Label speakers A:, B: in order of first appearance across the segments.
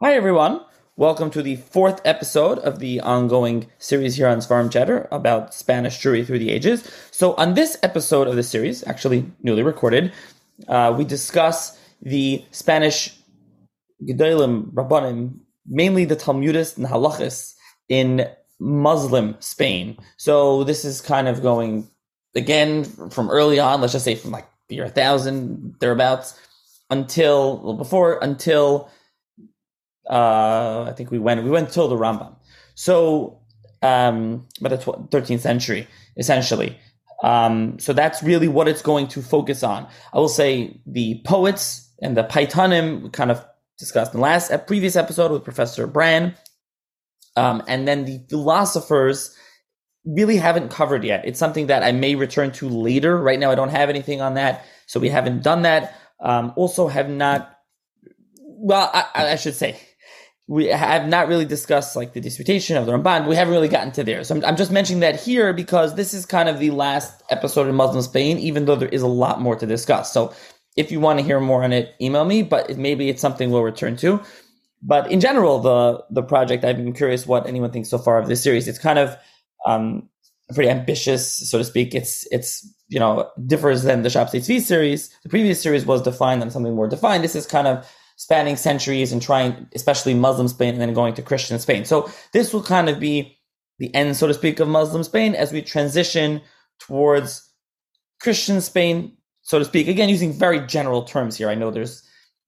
A: Hi, everyone. Welcome to the fourth episode of the ongoing series here on Seforim Chatter about Spanish Jewry through the ages. So, on this episode of the series, actually newly recorded, uh, we discuss the Spanish Gedolim, Rabbanim, mainly the Talmudists and Halachists in Muslim Spain. So, this is kind of going again from early on, let's just say from like the year 1000, thereabouts, until, well, before, until uh, I think we went we went till the Rambam. So, um, but the thirteenth century essentially. Um, so that's really what it's going to focus on. I will say the poets and the Paitanim we kind of discussed in the last previous episode with Professor Brann, um, and then the philosophers really haven't covered yet. It's something that I may return to later. Right now, I don't have anything on that, so we haven't done that. Um, also, have not. Well, I, I should say we have not really discussed like the disputation of the Ramban. We haven't really gotten to there. So I'm, I'm, just mentioning that here because this is kind of the last episode in Muslim Spain, even though there is a lot more to discuss. So if you want to hear more on it, email me, but it, maybe it's something we'll return to. But in general, the, the project, I've been curious what anyone thinks so far of this series. It's kind of, um, pretty ambitious, so to speak. It's, it's, you know, differs than the Shabbetai Tzvi series. The previous series was defined on something more defined. This is kind of spanning centuries and trying, especially Muslim Spain, and then going to Christian Spain. So this will kind of be the end, so to speak, of Muslim Spain as we transition towards Christian Spain, so to speak. Again, using very general terms here. I know there's,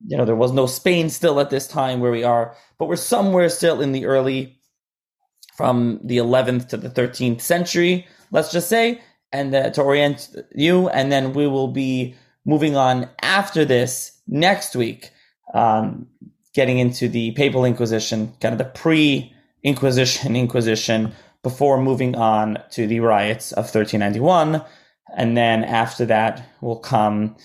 A: you know, there was no Spain still at this time where we are, but we're somewhere still in the early, from the 11th to the 13th century, let's just say, and uh, to orient you. And then we will be moving on after this next week um, getting into the papal inquisition, kind of the pre-inquisition Inquisition before moving on to the riots of 1391. And then after that will come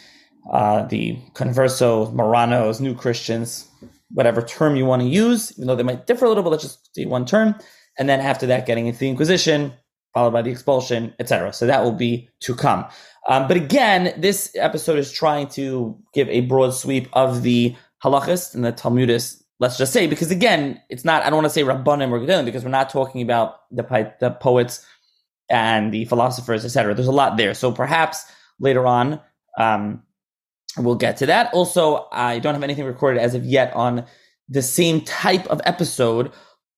A: uh, the converso, Marranos, new Christians, whatever term you want to use, even though they might differ a little, but let's just say one term. And then after that, getting into the Inquisition, followed by the expulsion, etc. So that will be to come. Um, but again, this episode is trying to give a broad sweep of the halachist and the Talmudist, let's just say, because again, it's not, I don't want to say Rabbanim or Gedolim because we're not talking about the, the poets and the philosophers, etc. There's a lot there. So perhaps later on, um, we'll get to that. Also, I don't have anything recorded as of yet on the same type of episode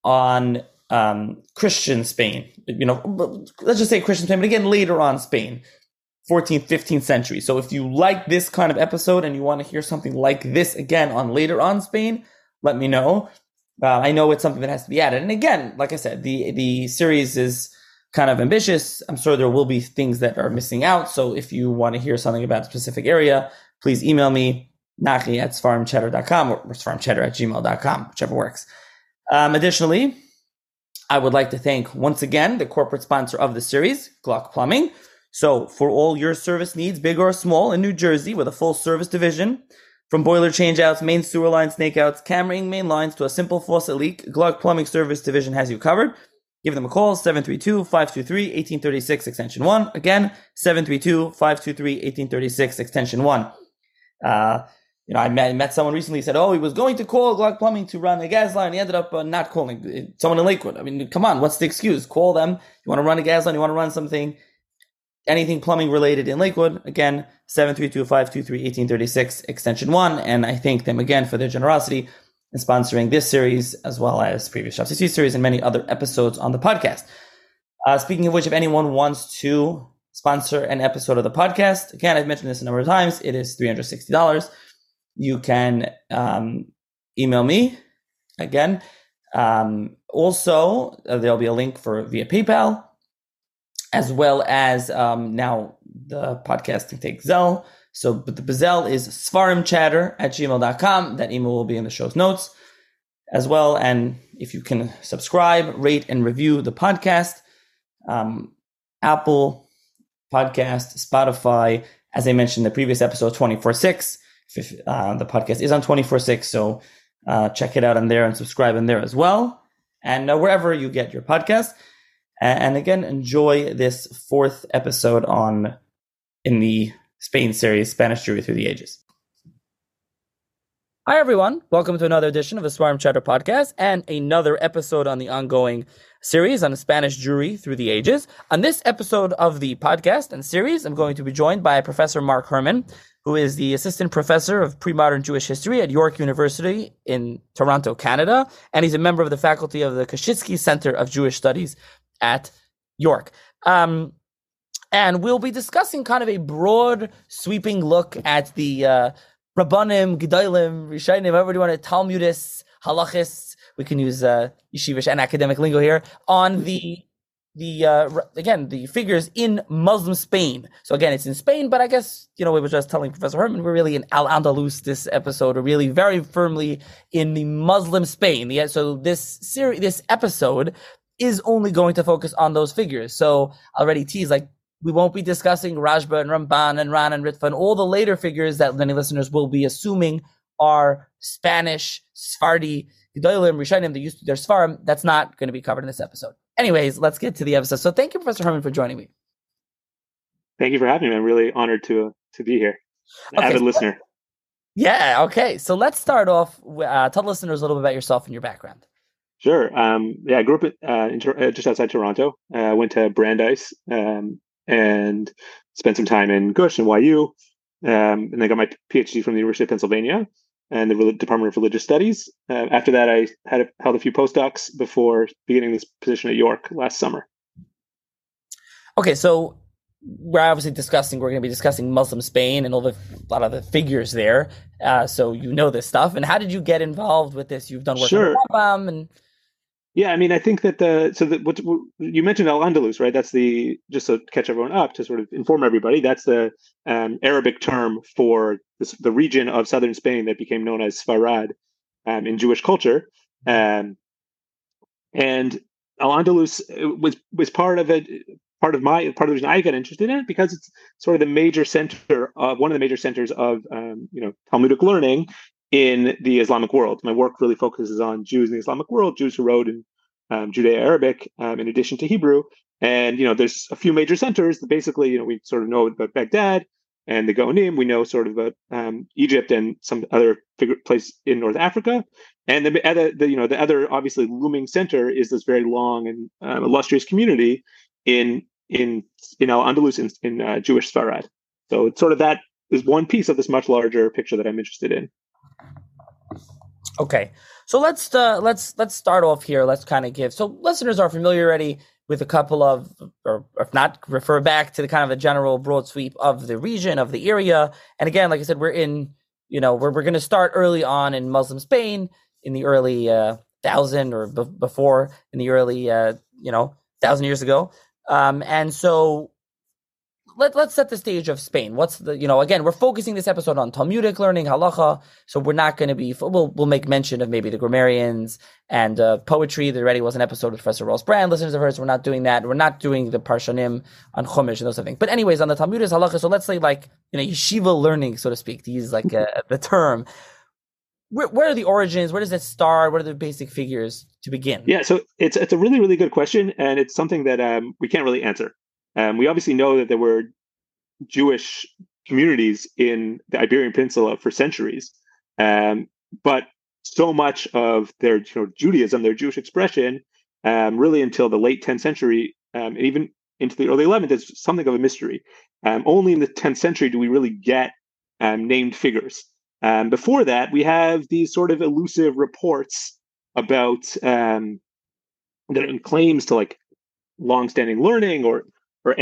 A: on um, Christian Spain. You know, let's just say Christian Spain, but again, later on Spain. 14th, 15th century. So if you like this kind of episode and you want to hear something like this again on later on Spain, let me know. Uh, I know it's something that has to be added. And again, like I said, the the series is kind of ambitious. I'm sure there will be things that are missing out. So if you want to hear something about a specific area, please email me, nachi at seforimchatter.com or seforimchatter at gmail.com, whichever works. Um, additionally, I would like to thank once again the corporate sponsor of the series, Gluck Plumbing, so, for all your service needs, big or small, in New Jersey with a full service division, from boiler changeouts, main sewer line snakeouts, cameraing main lines to a simple faucet leak, Gluck Plumbing Service Division has you covered. Give them a call, 732-523-1836, extension 1. Again, 732-523-1836, extension 1. Uh, you know, I met, met someone recently said, oh, he was going to call Gluck Plumbing to run a gas line. He ended up uh, not calling someone in Lakewood. I mean, come on, what's the excuse? Call them. You want to run a gas line, you want to run something anything plumbing related in Lakewood, again, 732-523-1836, extension 1. And I thank them again for their generosity in sponsoring this series, as well as previous Shop series and many other episodes on the podcast. Uh, speaking of which, if anyone wants to sponsor an episode of the podcast, again, I've mentioned this a number of times, it is $360. You can um, email me again. Um, also, uh, there'll be a link for via PayPal as well as um, now the podcasting take Zelle. So, but the Bezel is seforimchatter at gmail.com. That email will be in the show's notes as well. And if you can subscribe, rate, and review the podcast, um, Apple Podcast, Spotify, as I mentioned in the previous episode, 24 6. Uh, the podcast is on 24 6. So uh, check it out on there and subscribe in there as well. And uh, wherever you get your podcast. And again, enjoy this fourth episode on in the Spain series, Spanish Jewry Through the Ages. Hi, everyone. Welcome to another edition of the Seforim Chatter podcast and another episode on the ongoing series on Spanish Jewry through the ages. On this episode of the podcast and series, I'm going to be joined by Professor Marc Herman, who is the assistant professor of pre-modern Jewish history at York University in Toronto, Canada, and he's a member of the faculty of the Koschitzky Center of Jewish Studies at York. Um, and we'll be discussing kind of a broad, sweeping look at the uh, Rabbanim, Gedolim, Rishonim, however you want to, Talmudists, Halachis, we can use uh, yeshivish and academic lingo here, on the the uh, again the figures in Muslim Spain. So again, it's in Spain, but I guess you know we were just telling Professor Herman we're really in Al Andalus this episode. We're really very firmly in the Muslim Spain. Yeah, so this series, this episode is only going to focus on those figures. So already tease like we won't be discussing Rashba and Ramban and Ran and Ritva and all the later figures that many listeners will be assuming are Spanish, Sephardi, Gedolim, Rishonim, they used to their Svarim. That's not going to be covered in this episode. Anyways, let's get to the episode. So thank you, Professor Herman, for joining me.
B: Thank you for having me. I'm really honored to to be here. Okay, avid so listener.
A: Yeah. Okay. So let's start off. Uh, tell listeners a little bit about yourself and your background.
B: Sure. Um, yeah, I grew up uh, in, uh, just outside Toronto. Uh, went to Brandeis, um, and spent some time in Gush and YU, um, and then got my PhD from the University of Pennsylvania and the Department of Religious Studies. Uh, after that, I had a, held a few postdocs before beginning this position at York last summer.
A: Okay, so we're obviously discussing we're going to be discussing Muslim Spain and all the a lot of the figures there. Uh, so you know this stuff. And how did you get involved with this? You've done work sure. on and
B: yeah, I mean, I think that the so that what, what, you mentioned Al Andalus, right? That's the just to catch everyone up to sort of inform everybody. That's the um, Arabic term for this, the region of southern Spain that became known as Sfarad um, in Jewish culture, um, and Al Andalus uh, was was part of it. Part of my part of the reason I got interested in it because it's sort of the major center of one of the major centers of um, you know Talmudic learning in the Islamic world. My work really focuses on Jews in the Islamic world, Jews who wrote in um, Judeo-Arabic, um, in addition to Hebrew. And you know, there's a few major centers that basically, you know, we sort of know about Baghdad and the Gaonim. We know sort of about um, Egypt and some other figure, place in North Africa. And the, the, the, you know the other obviously looming center is this very long and um, illustrious community in in in Al Andalus in, in uh, Jewish Sfarad. So it's sort of that is one piece of this much larger picture that I'm interested in.
A: Okay, so let's uh, let's let's start off here. Let's kind of give so listeners are familiar already with a couple of, or if not, refer back to the kind of a general broad sweep of the region of the area. And again, like I said, we're in you know we're we're going to start early on in Muslim Spain in the early uh, thousand or b- before in the early uh, you know thousand years ago. Um, and so let, let's set the stage of Spain. What's the, you know, again, we're focusing this episode on Talmudic learning, halacha. So we're not going to be, we'll, we'll make mention of maybe the grammarians and uh, poetry. There already was an episode with Professor Ross Brann, listeners of hers. We're not doing that. We're not doing the Parshanim on Chumash and those things. But anyways, on the Talmudic halacha, so let's say like, you know, yeshiva learning, so to speak, to use like uh, the term. Where, where, are the origins? Where does it start? What are the basic figures to begin?
B: Yeah, so it's it's a really really good question, and it's something that um, we can't really answer. Um, we obviously know that there were Jewish communities in the Iberian Peninsula for centuries, um, but so much of their you know, Judaism, their Jewish expression, um, really until the late 10th century, um, and even into the early 11th, is something of a mystery. Um, only in the 10th century do we really get um, named figures. Before that, we have these sort of elusive reports about that claims to like longstanding learning or or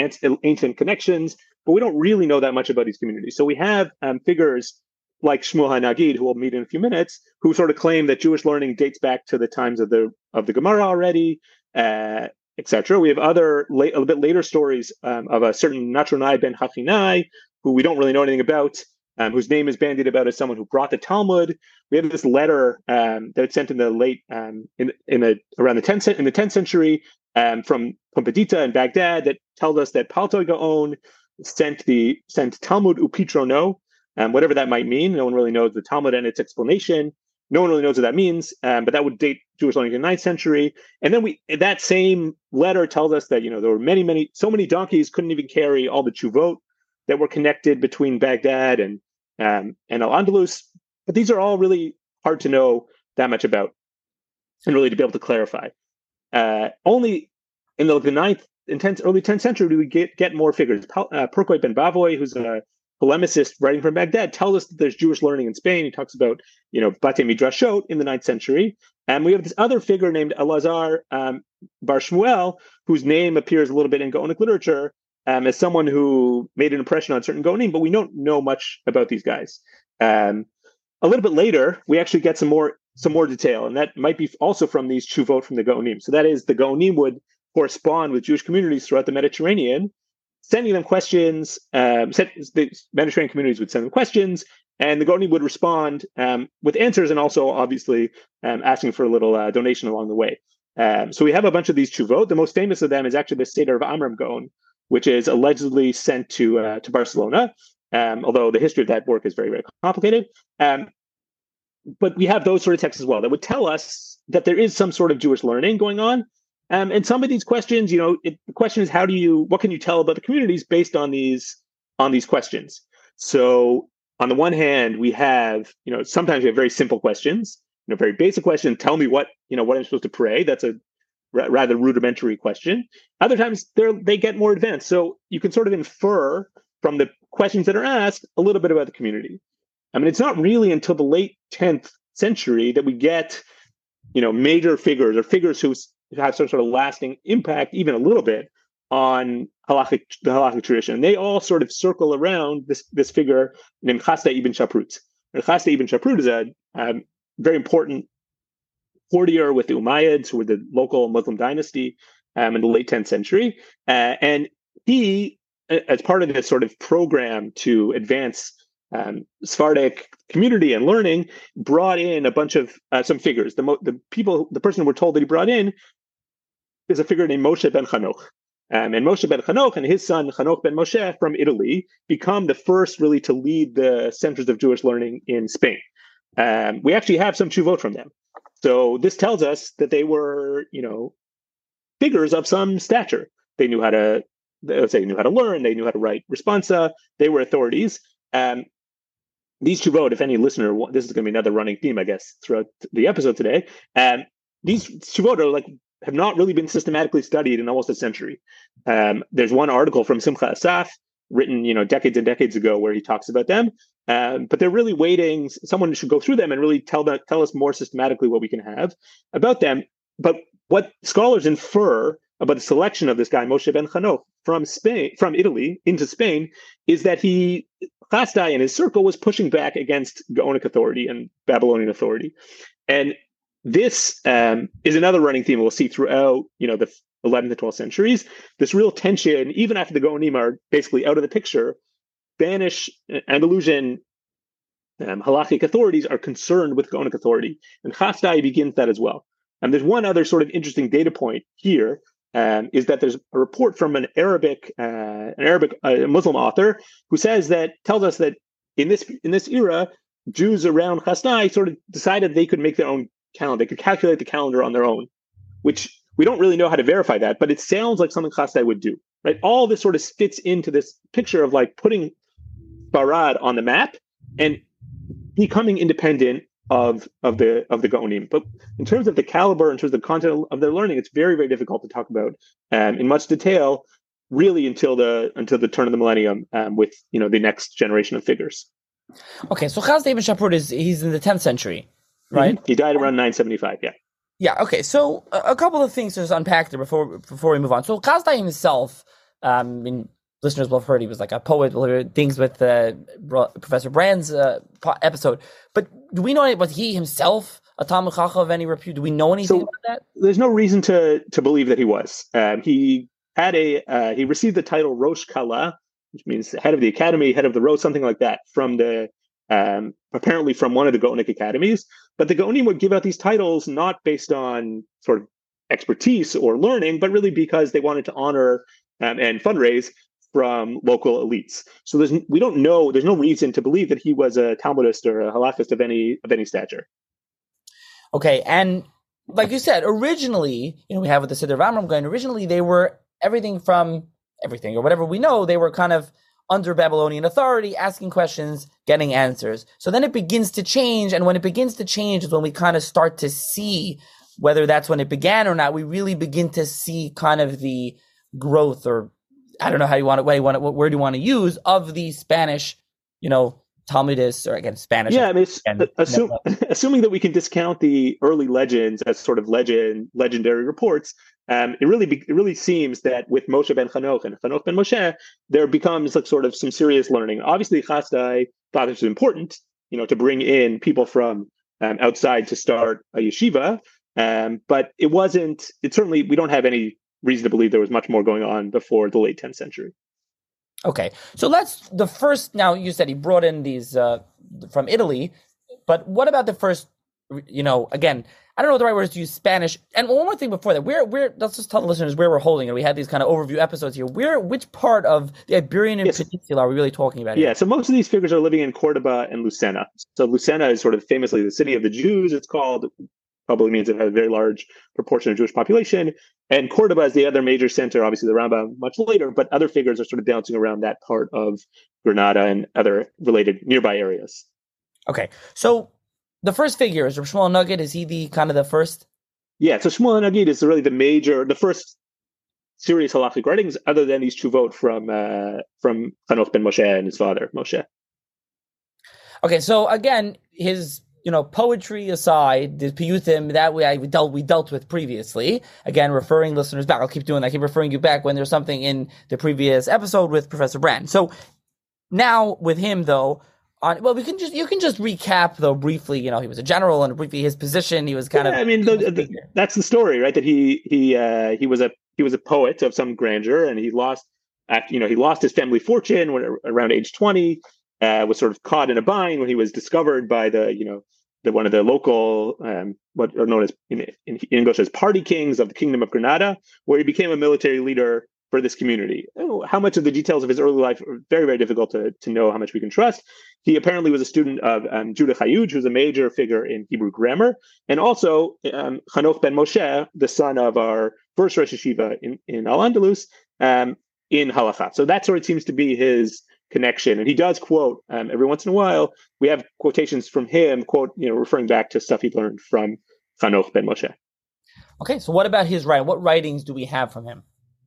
B: ancient connections, but we don't really know that much about these communities. So we have um, figures like Shmuel HaNagid, who we'll meet in a few minutes, who sort of claim that Jewish learning dates back to the times of the of the Gemara already, uh, etc. We have other late, a little bit later stories um, of a certain Natronai ben Hachinai, who we don't really know anything about, um, whose name is bandied about as someone who brought the Talmud. We have this letter um, that sent in the late um, in in the around the tenth in the tenth century um, from Pumbedita in Baghdad that tells us that Paltoi Gaon sent the sent Talmud Upitrono, um, whatever that might mean. No one really knows the Talmud and its explanation. No one really knows what that means, um, but that would date Jewish learning to the ninth century. And then we that same letter tells us that you know there were many, many, so many donkeys couldn't even carry all the tshuvot that were connected between Baghdad and um, and Al Andalus. but these are all really hard to know that much about and really to be able to clarify. Uh, only in the, the ninth and tenth, early 10th century do we get, get more figures. Uh, ben Baboi, who's a polemicist writing from Baghdad, tells us that there's Jewish learning in Spain. He talks about, you know, Bate Midrashot in the ninth century. And we have this other figure named Elazar um, Bar Shmuel, whose name appears a little bit in Gaonic literature um, as someone who made an impression on certain Gaonim, but we don't know much about these guys. Um, a little bit later, we actually get some more some more detail, and that might be also from these Tshuvot from the Gaonim. So that is the Gaonim would correspond with Jewish communities throughout the Mediterranean, sending them questions. Um, the Mediterranean communities would send them questions, and the Gaonim would respond um, with answers, and also obviously um, asking for a little uh, donation along the way. Um, so we have a bunch of these Tshuvot. The most famous of them is actually the Seder of Amram Gaon, which is allegedly sent to uh, to Barcelona. Um, although the history of that work is very very complicated. Um, but we have those sort of texts as well that would tell us that there is some sort of Jewish learning going on. Um, and some of these questions, you know, it, the question is how do you what can you tell about the communities based on these on these questions? So on the one hand, we have, you know, sometimes we have very simple questions, you know, very basic question. Tell me what, you know, what I'm supposed to pray. That's a r- rather rudimentary question. Other times they they get more advanced. So you can sort of infer from the questions that are asked a little bit about the community. I mean, it's not really until the late 10th century that we get, you know, major figures or figures who have some sort of lasting impact, even a little bit, on halachic, the halachic tradition. They all sort of circle around this this figure named Chasdai ibn Shaprut. And Chasdai ibn Shaprut is a um, very important courtier with the Umayyads, who were the local Muslim dynasty um, in the late 10th century. Uh, and he, as part of this sort of program to advance um, Sephardic community and learning, brought in a bunch of uh, some figures. The mo- the people, the person we're told that he brought in is a figure named Moshe ben Chanoch. Um, and Moshe ben Chanoch and his son Chanoch ben Moshe from Italy become the first really to lead the centers of Jewish learning in Spain. Um, we actually have some tshuvot from them. So this tells us that they were, you know, figures of some stature. They knew how to, say, knew how to learn. They knew how to write responsa. They were authorities. Um, these tshuvot, if any listener, this is going to be another running theme, I guess, throughout the episode today. Um, these Tshuvot are like have not really been systematically studied in almost a century. Um, there's one article from Simcha Asaf written, you know, decades and decades ago where he talks about them. Um, but they're really waiting. Someone should go through them and really tell them, tell us more systematically what we can have about them. But what scholars infer about the selection of this guy Moshe ben Chanoch from Spain, from Italy into Spain, is that he Chasdai and his circle was pushing back against Gaonic authority and Babylonian authority, and this um, is another running theme we'll see throughout you know the 11th and 12th centuries. This real tension, even after the Gaonim are basically out of the picture, Spanish, Andalusian, um, halachic authorities are concerned with Gaonic authority, and Chasdai begins that as well. And there's one other sort of interesting data point here um, is that there's a report from an Arabic, uh, an Arabic uh, Muslim author who says that tells us that in this in this era, Jews around Chasdai sort of decided they could make their own calendar. They could calculate the calendar on their own, which we don't really know how to verify that, but it sounds like something Chasdai would do. Right? All this sort of fits into this picture of like putting Sfarad on the map and becoming independent of of the of the Gaonim. But in terms of the caliber, in terms of the content of their learning, it's very very difficult to talk about um, in much detail, really until the until the turn of the millennium um, with you know the next generation of figures.
A: Okay, so Chasdai ibn Shaprut is he's in the 10th century, right? Mm-hmm.
B: He died around 975. Yeah.
A: Yeah. Okay. So a, a couple of things to just unpack there before before we move on. So Chasdai himself, um, I mean, listeners will have heard he was like a poet, things with uh, Professor Brann's uh, episode. But do we know was he himself a Talmud Chacham of any repute? Do we know anything so about that?
B: There's no reason to to believe that he was. Um, he had a uh, he received the title Rosh Kala, which means head of the academy, head of the road, something like that, from the um, apparently from one of the Gaonic academies. But the Gaonim would give out these titles not based on sort of expertise or learning, but really because they wanted to honor um, and fundraise from local elites. So there's we don't know. There's no reason to believe that he was a Talmudist or a halachist of any of any stature.
A: Okay, and like you said, originally, you know, we have with the Siddur Amram Gaon. Originally, they were everything from everything or whatever we know. They were kind of under Babylonian authority, asking questions, getting answers. So then it begins to change. And when it begins to change is when we kind of start to see whether that's when it began or not. We really begin to see kind of the growth or I don't know how you want it, what you want it, what word you want to use of the Spanish, you know, Talmudists or again Spanish.
B: Yeah, I mean, again, assume, assuming that we can discount the early legends as sort of legend legendary reports, um, it really be, it really seems that with Moshe ben Chanoch and Chanoch ben Moshe, there becomes like sort of some serious learning. Obviously, Chasdai thought it was important, you know, to bring in people from um, outside to start a yeshiva, um, but it wasn't. It certainly we don't have any reason to believe there was much more going on before the late 10th century.
A: Okay, so let's the first. Now you said he brought in these uh, from Italy, but what about the first? You know, again, I don't know the right words to use Spanish. And one more thing before that, where where let's just tell the listeners where we're holding it. We had these kind of overview episodes here. Where which part of the Iberian yes. Peninsula are we really talking about?
B: Here? Yeah, so most of these figures are living in Cordoba and Lucena. So Lucena is sort of famously the city of the Jews. It's called probably means it has a very large proportion of Jewish population. And Cordoba is the other major center, obviously the Rambam much later, but other figures are sort of bouncing around that part of Granada and other related nearby areas.
A: Okay. So the first figure is Shmuel Nagid. Is he the kind of the first?
B: Yeah. So Shmuel Nagid is really the major, the first serious halachic writings other than these Tshuvot from, uh, from Hanoch ben Moshe and his father, Moshe.
A: Okay. So again, his you know, poetry aside, the piyutim that we I, we dealt we dealt with previously. Again, referring listeners back. I'll keep doing that. I keep referring you back when there's something in the previous episode with Professor Brann. So now with him though, on well, we can just you can just recap though briefly. You know, he was a general and briefly his position. He was kind
B: yeah,
A: of.
B: I mean, the, the, that's the story, right? That he he uh, he was a he was a poet of some grandeur, and he lost. After, you know, he lost his family fortune when around age twenty. Uh, was sort of caught in a bind when he was discovered by the you know the, one of the local, um, what are known as in, in, English as party kings of the Kingdom of Granada, where he became a military leader for this community. Oh, how much of the details of his early life are very, very difficult to, to know how much we can trust. He apparently was a student of um, Judah Chayuj, who's a major figure in Hebrew grammar, and also um, ben Moshe, the son of our first Rosh Yeshiva in, in Al Andalus, um, in Halakha. So that sort of seems to be his connection. And he does quote um, every once in a while. We have quotations from him, quote, you know, referring back to stuff he learned from Chanoch ben Moshe.
A: Okay, so what about his writing? What writings do we have from him?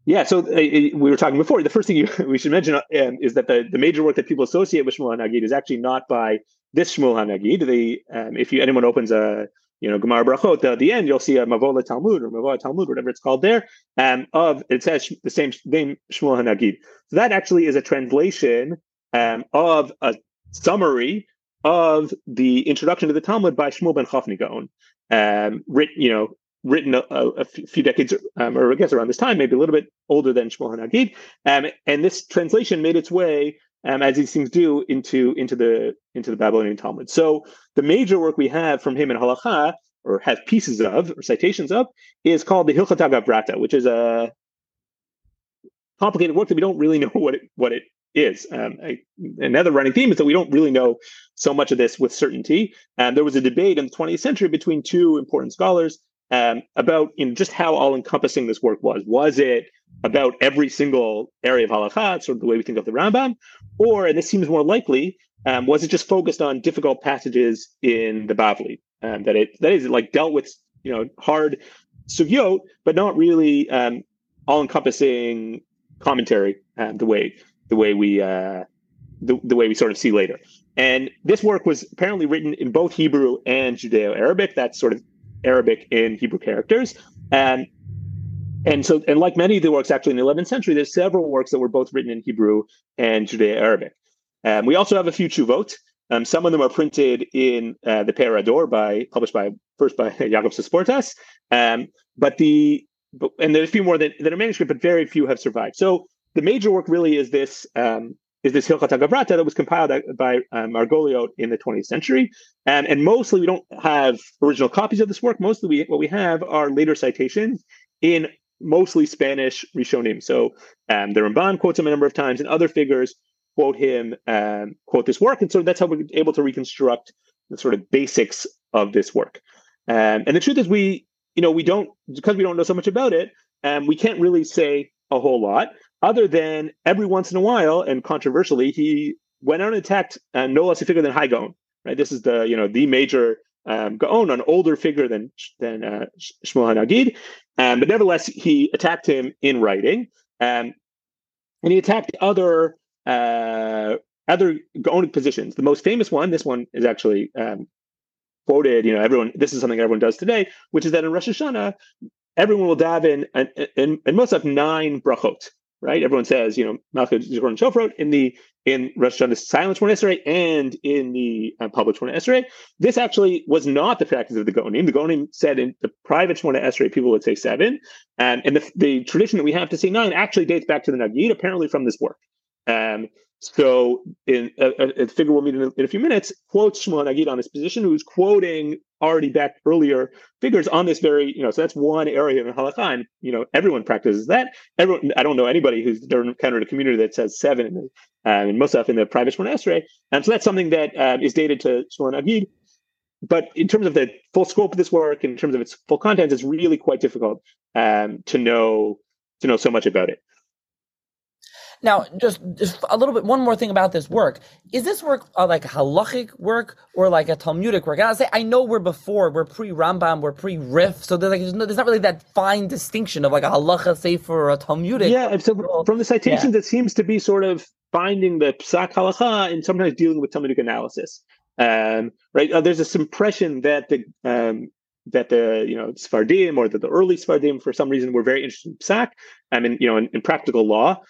B: Yeah, so uh, we were talking before. The first thing you, we should mention um, is that the, the major work that people associate with Shmuel HaNagid is actually not by this Shmuel HaNagid. The um, if you anyone opens a you know, Gemara Brachot, at the end, you'll see a Mavola Talmud or Mavola Talmud, whatever it's called there, um, of, it says the same name, Shmuel HaNagid. So that actually is a translation um, of a summary of the introduction to the Talmud by Shmuel ben Chofni Gaon, um, written, you know, written a, a few decades, um, or I guess around this time, maybe a little bit older than Shmuel HaNagid. Um, and this translation made its way um, as these things do into into the into the Babylonian Talmud. So the major work we have from him in Halacha, or have pieces of or citations of, is called the Hilchot Gavrata, which is a complicated work that we don't really know what it what it is. Um, I, another running theme is that we don't really know so much of this with certainty. Um, there was a debate in the 20th century between two important scholars um, about you know, just how all encompassing this work was. Was it about every single area of halakha, sort of the way we think of the Rambam, or and this seems more likely, um, was it just focused on difficult passages in the Bavli? Um, that it that is like dealt with you know hard sugyot, but not really um, all encompassing commentary um, the way the way we uh, the, the way we sort of see later. And this work was apparently written in both Hebrew and Judeo Arabic. That's sort of Arabic in Hebrew characters. And and so, and like many of the works actually in the 11th century, there's several works that were both written in Hebrew and Judeo Arabic. Um, we also have a few tshuvot. Um, some of them are printed in uh, the Perador by published by first by Jacob Sosportas. Um, but the but, and there's a few more that, that are manuscript, but very few have survived. So the major work really is this um, is this Hilchot Gavrata that was compiled by um, Margoliot in the 20th century. And, and mostly we don't have original copies of this work. Mostly we, what we have are later citations in mostly Spanish Rishonim. So um, the Ramban quotes him a number of times, and other figures quote him, um, quote this work. And so that's how we're able to reconstruct the sort of basics of this work. Um, and the truth is, we, you know, we don't, because we don't know so much about it, um, we can't really say a whole lot. Other than every once in a while, and controversially, he went out and attacked uh, no less a figure than Hai Gaon. Right, this is the you know the major um, Gaon, an older figure than than uh, Shmuel Nagid, um, but nevertheless he attacked him in writing, um, and he attacked other uh, other Gaonic positions. The most famous one, this one is actually um, quoted. You know, everyone. This is something everyone does today, which is that in Rosh Hashanah, everyone will daven and and, and most of nine brachot. Right, everyone says, you know, Malchut Zikron wrote in the in Rosh Hashanah Silence One Esrei and in the uh, public Shemona Esrei. This actually was not the practice of the Gaonim. The Gaonim said in the private One Esrei, people would say seven, um, and the, the tradition that we have to say nine actually dates back to the Nagid, apparently from this work. Um, so, in a, a, figure we'll meet in a, in a, few minutes, quotes Shmuel Nagid on his position, who's quoting already back earlier figures on this very, you know, so that's one area of halakha, and you know, everyone practices that. Everyone, I don't know anybody who's encountered a community that says seven in the, um, in Musaf in the private Shemona Esrei, and so that's something that um, is dated to Shmuel Nagid. But in terms of the full scope of this work, in terms of its full contents, it's really quite difficult um, to know to know so much about it.
A: Now, just, just a little bit, one more thing about this work. Is this work uh, like a halachic work or like a Talmudic work? And I'll say, I know we're before, we're pre Rambam, we're pre Rif, so there's, like, there's, no, there's, not really that fine distinction of like a halacha sefer or a Talmudic.
B: Yeah, so from the citations, yeah. it seems to be sort of finding the psak halacha and sometimes dealing with Talmudic analysis. Um, right? Uh, there's this impression that the um, that the you know Sfardim or that the early Sfardim for some reason were very interested in psak, I mean you know in, in practical law,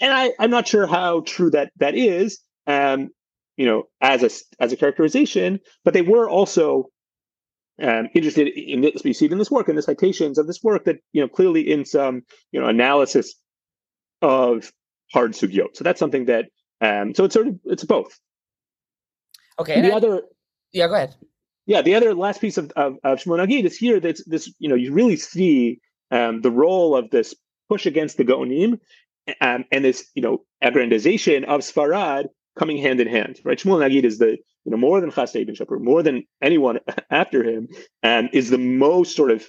B: and I, I'm not sure how true that that is. Um, you know, as a as a characterization, but they were also um, interested in this. We see it in this work, in the citations of this work, that you know clearly in some you know analysis of hard sugyot. So that's something that. Um, so it's sort of it's both.
A: Okay.
B: the I, other.
A: Yeah, go ahead.
B: Yeah, the other last piece of of, of Shmuel Nagid is here. That's this. You know, you really see um, the role of this push against the Gaonim um, and this you know aggrandization of Sfarad coming hand in hand, right? Shmuel Nagid is the you know more than Chasdei ibn Shapur, more than anyone after him, and is the most sort of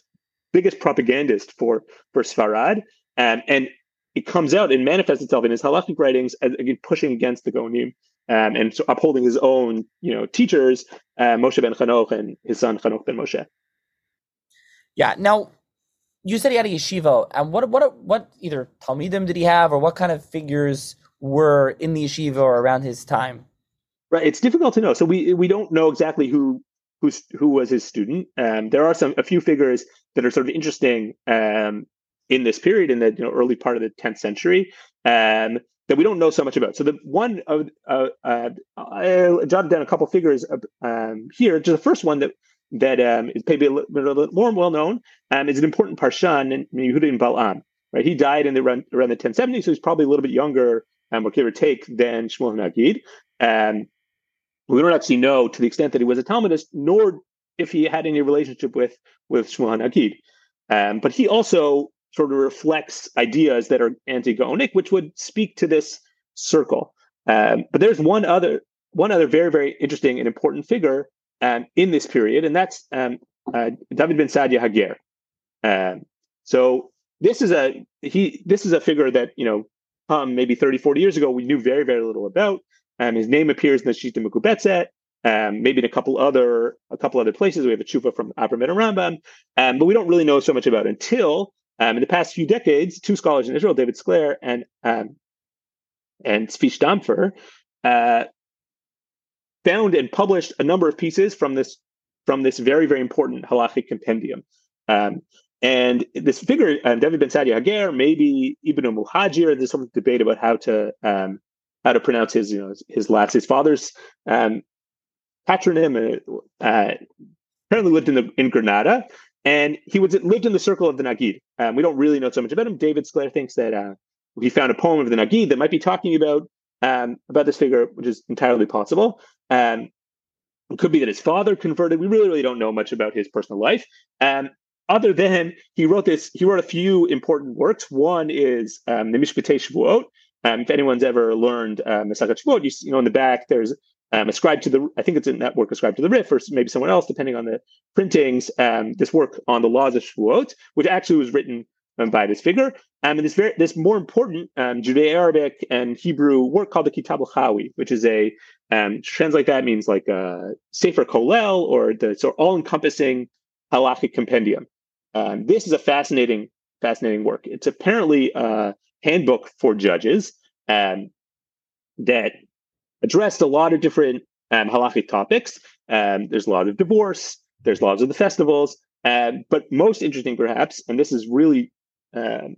B: biggest propagandist for for Sfarad, um, and it comes out and manifests itself in his halachic writings as again pushing against the Gaonim um, and so upholding his own you know teachers, uh, Moshe ben Chanoch and his son Chanoch ben Moshe.
A: Yeah. Now, you said he had a yeshiva, and what what what either talmidim did he have, or what kind of figures were in the yeshiva or around his time?
B: Right, it's difficult to know. So we we don't know exactly who who's who was his student. Um, there are some a few figures that are sort of interesting um, in this period, in the you know early part of the 10th century, um, that we don't know so much about. So the one of uh, uh, I jotted down a couple figures um, here. Just the first one that that um, is maybe a little, more well known um, is an important parshan in Yehuda ibn Bal'am. Right, he died in the around, around the 1070s, so he's probably a little bit younger, um, or give or take, than Shmuel Nagid. Um, we don't actually know to the extent that he was a Talmudist, nor if he had any relationship with with Shmuel Nagid. Um, but he also sort of reflects ideas that are anti-Gaonic, which would speak to this circle. Um, but there's one other one other very very interesting and important figure um, in this period, and that's um, uh, David ben Sadia Hager. Um, so this is a he. This is a figure that you know, um, maybe 30, 40 years ago, we knew very, very little about. Um, his name appears in the Shita um, maybe in a couple other a couple other places. We have a tshuva from Abraham and Rambam, um, but we don't really know so much about until um, in the past few decades, two scholars in Israel, David Sklare and um, and Tzvi Stampfer, uh, found and published a number of pieces from this from this very very important halachic compendium. Um, and this figure, um, David Ben Sadia Hager, maybe Ibn Muhajir. There's some debate about how to um, how to pronounce his you know his last his father's um, patronym. Uh, uh, apparently lived in the in Granada, and he was lived in the circle of the Nagid. Um, we don't really know so much about him. David Sklare thinks that uh, he found a poem of the Nagid that might be talking about um, about this figure, which is entirely possible. Um, it could be that his father converted. We really, really don't know much about his personal life. Um, other than he wrote this, he wrote a few important works. One is um, the Mishpatei Shavuot. Um, if anyone's ever learned um, Masachet Shavuot, you, you know in the back there's um, ascribed to the. I think it's in that work ascribed to the Rif or maybe someone else, depending on the printings. Um, this work on the laws of Shavuot, which actually was written um, by this figure. Um, and this very this more important um, Judeo-Arabic and Hebrew work called the Kitab al-Hawi, which is a um, translate that means like a Sefer Kolel or the sort of all-encompassing halachic compendium. Um, this is a fascinating, fascinating work. It's apparently a handbook for judges um, that addressed a lot of different um, halachic topics. Um, there's a lot of divorce. There's laws of the festivals. Um, but most interesting, perhaps, and this is really um,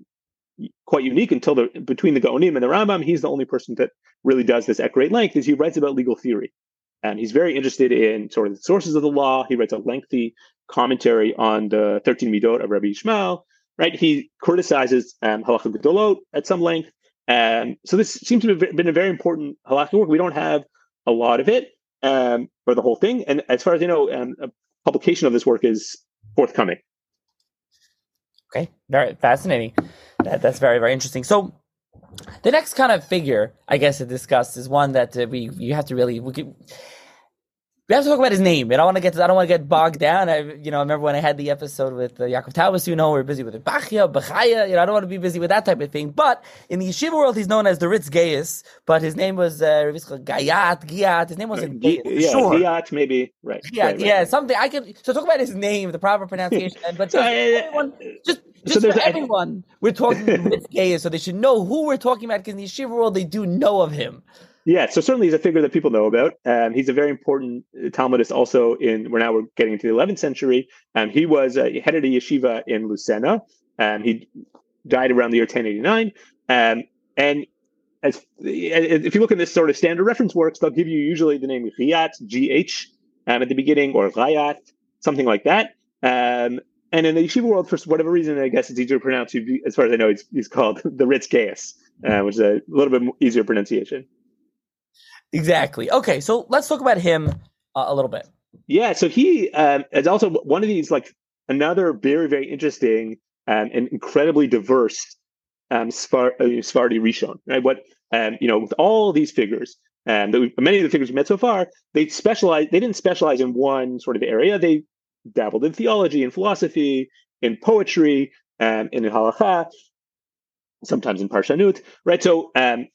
B: quite unique until the between the Gaonim and the Rambam, he's the only person that really does this at great length. Is he writes about legal theory, and he's very interested in sort of the sources of the law. He writes a lengthy commentary on the Thirteen Midot of Rabbi Ishmael. Right, he criticizes um, Halachot Gedolot at some length. Um, so this seems to have been a very important halachic work. We don't have a lot of it, um, or the whole thing. And as far as you know, um, a publication of this work is forthcoming.
A: Okay, very fascinating. That, that's very very interesting. So the next kind of figure, I guess, to discuss is one that uh, we you have to really we could, we have to talk about his name. I don't want to get I don't want to get bogged down. I you know I remember when I had the episode with uh, Yaakov Taubes, you know, we are busy with Bachia, Bachaya. You know, I don't want to be busy with that type of thing. But in the yeshiva world, he's known as the Ritz Geyis, but his name was uh, Gayat, Giat. His name wasn't
B: Gayat. Yeah, sure. Giat maybe right.
A: Yeah,
B: right,
A: yeah, right. something I could. So talk about his name, the proper pronunciation, but just, everyone, just just so for everyone, we're talking with Gaius, so they should know who we're talking about because in the yeshiva world, they do know of him.
B: Yeah, so certainly he's a figure that people know about. Um, he's a very important Talmudist also in, we're now we're getting into the 11th century. Um, he was, uh, he headed a yeshiva in Lucena. Um, he died around the year 1089. Um, and as if you look in this sort of standard reference works, they'll give you usually the name Ghiat, G-H, um, at the beginning, or Ghayat, something like that. Um, and in the yeshiva world, for whatever reason, I guess it's easier to pronounce. As far as I know, he's, he's called the Ritz Geyis, uh, which is a little bit easier pronunciation.
A: Exactly. Okay, so let's talk about him uh, a little bit.
B: Yeah, so he um, is also one of these like another very very interesting um, and incredibly diverse um, Sfar- uh, Rishon. Right, what um, you know with all these figures. Um, many of the figures we met so far, they specialize. They didn't specialize in one sort of area. They dabbled in theology and philosophy, in poetry, um, in halacha, sometimes in parshanut. Right. So um,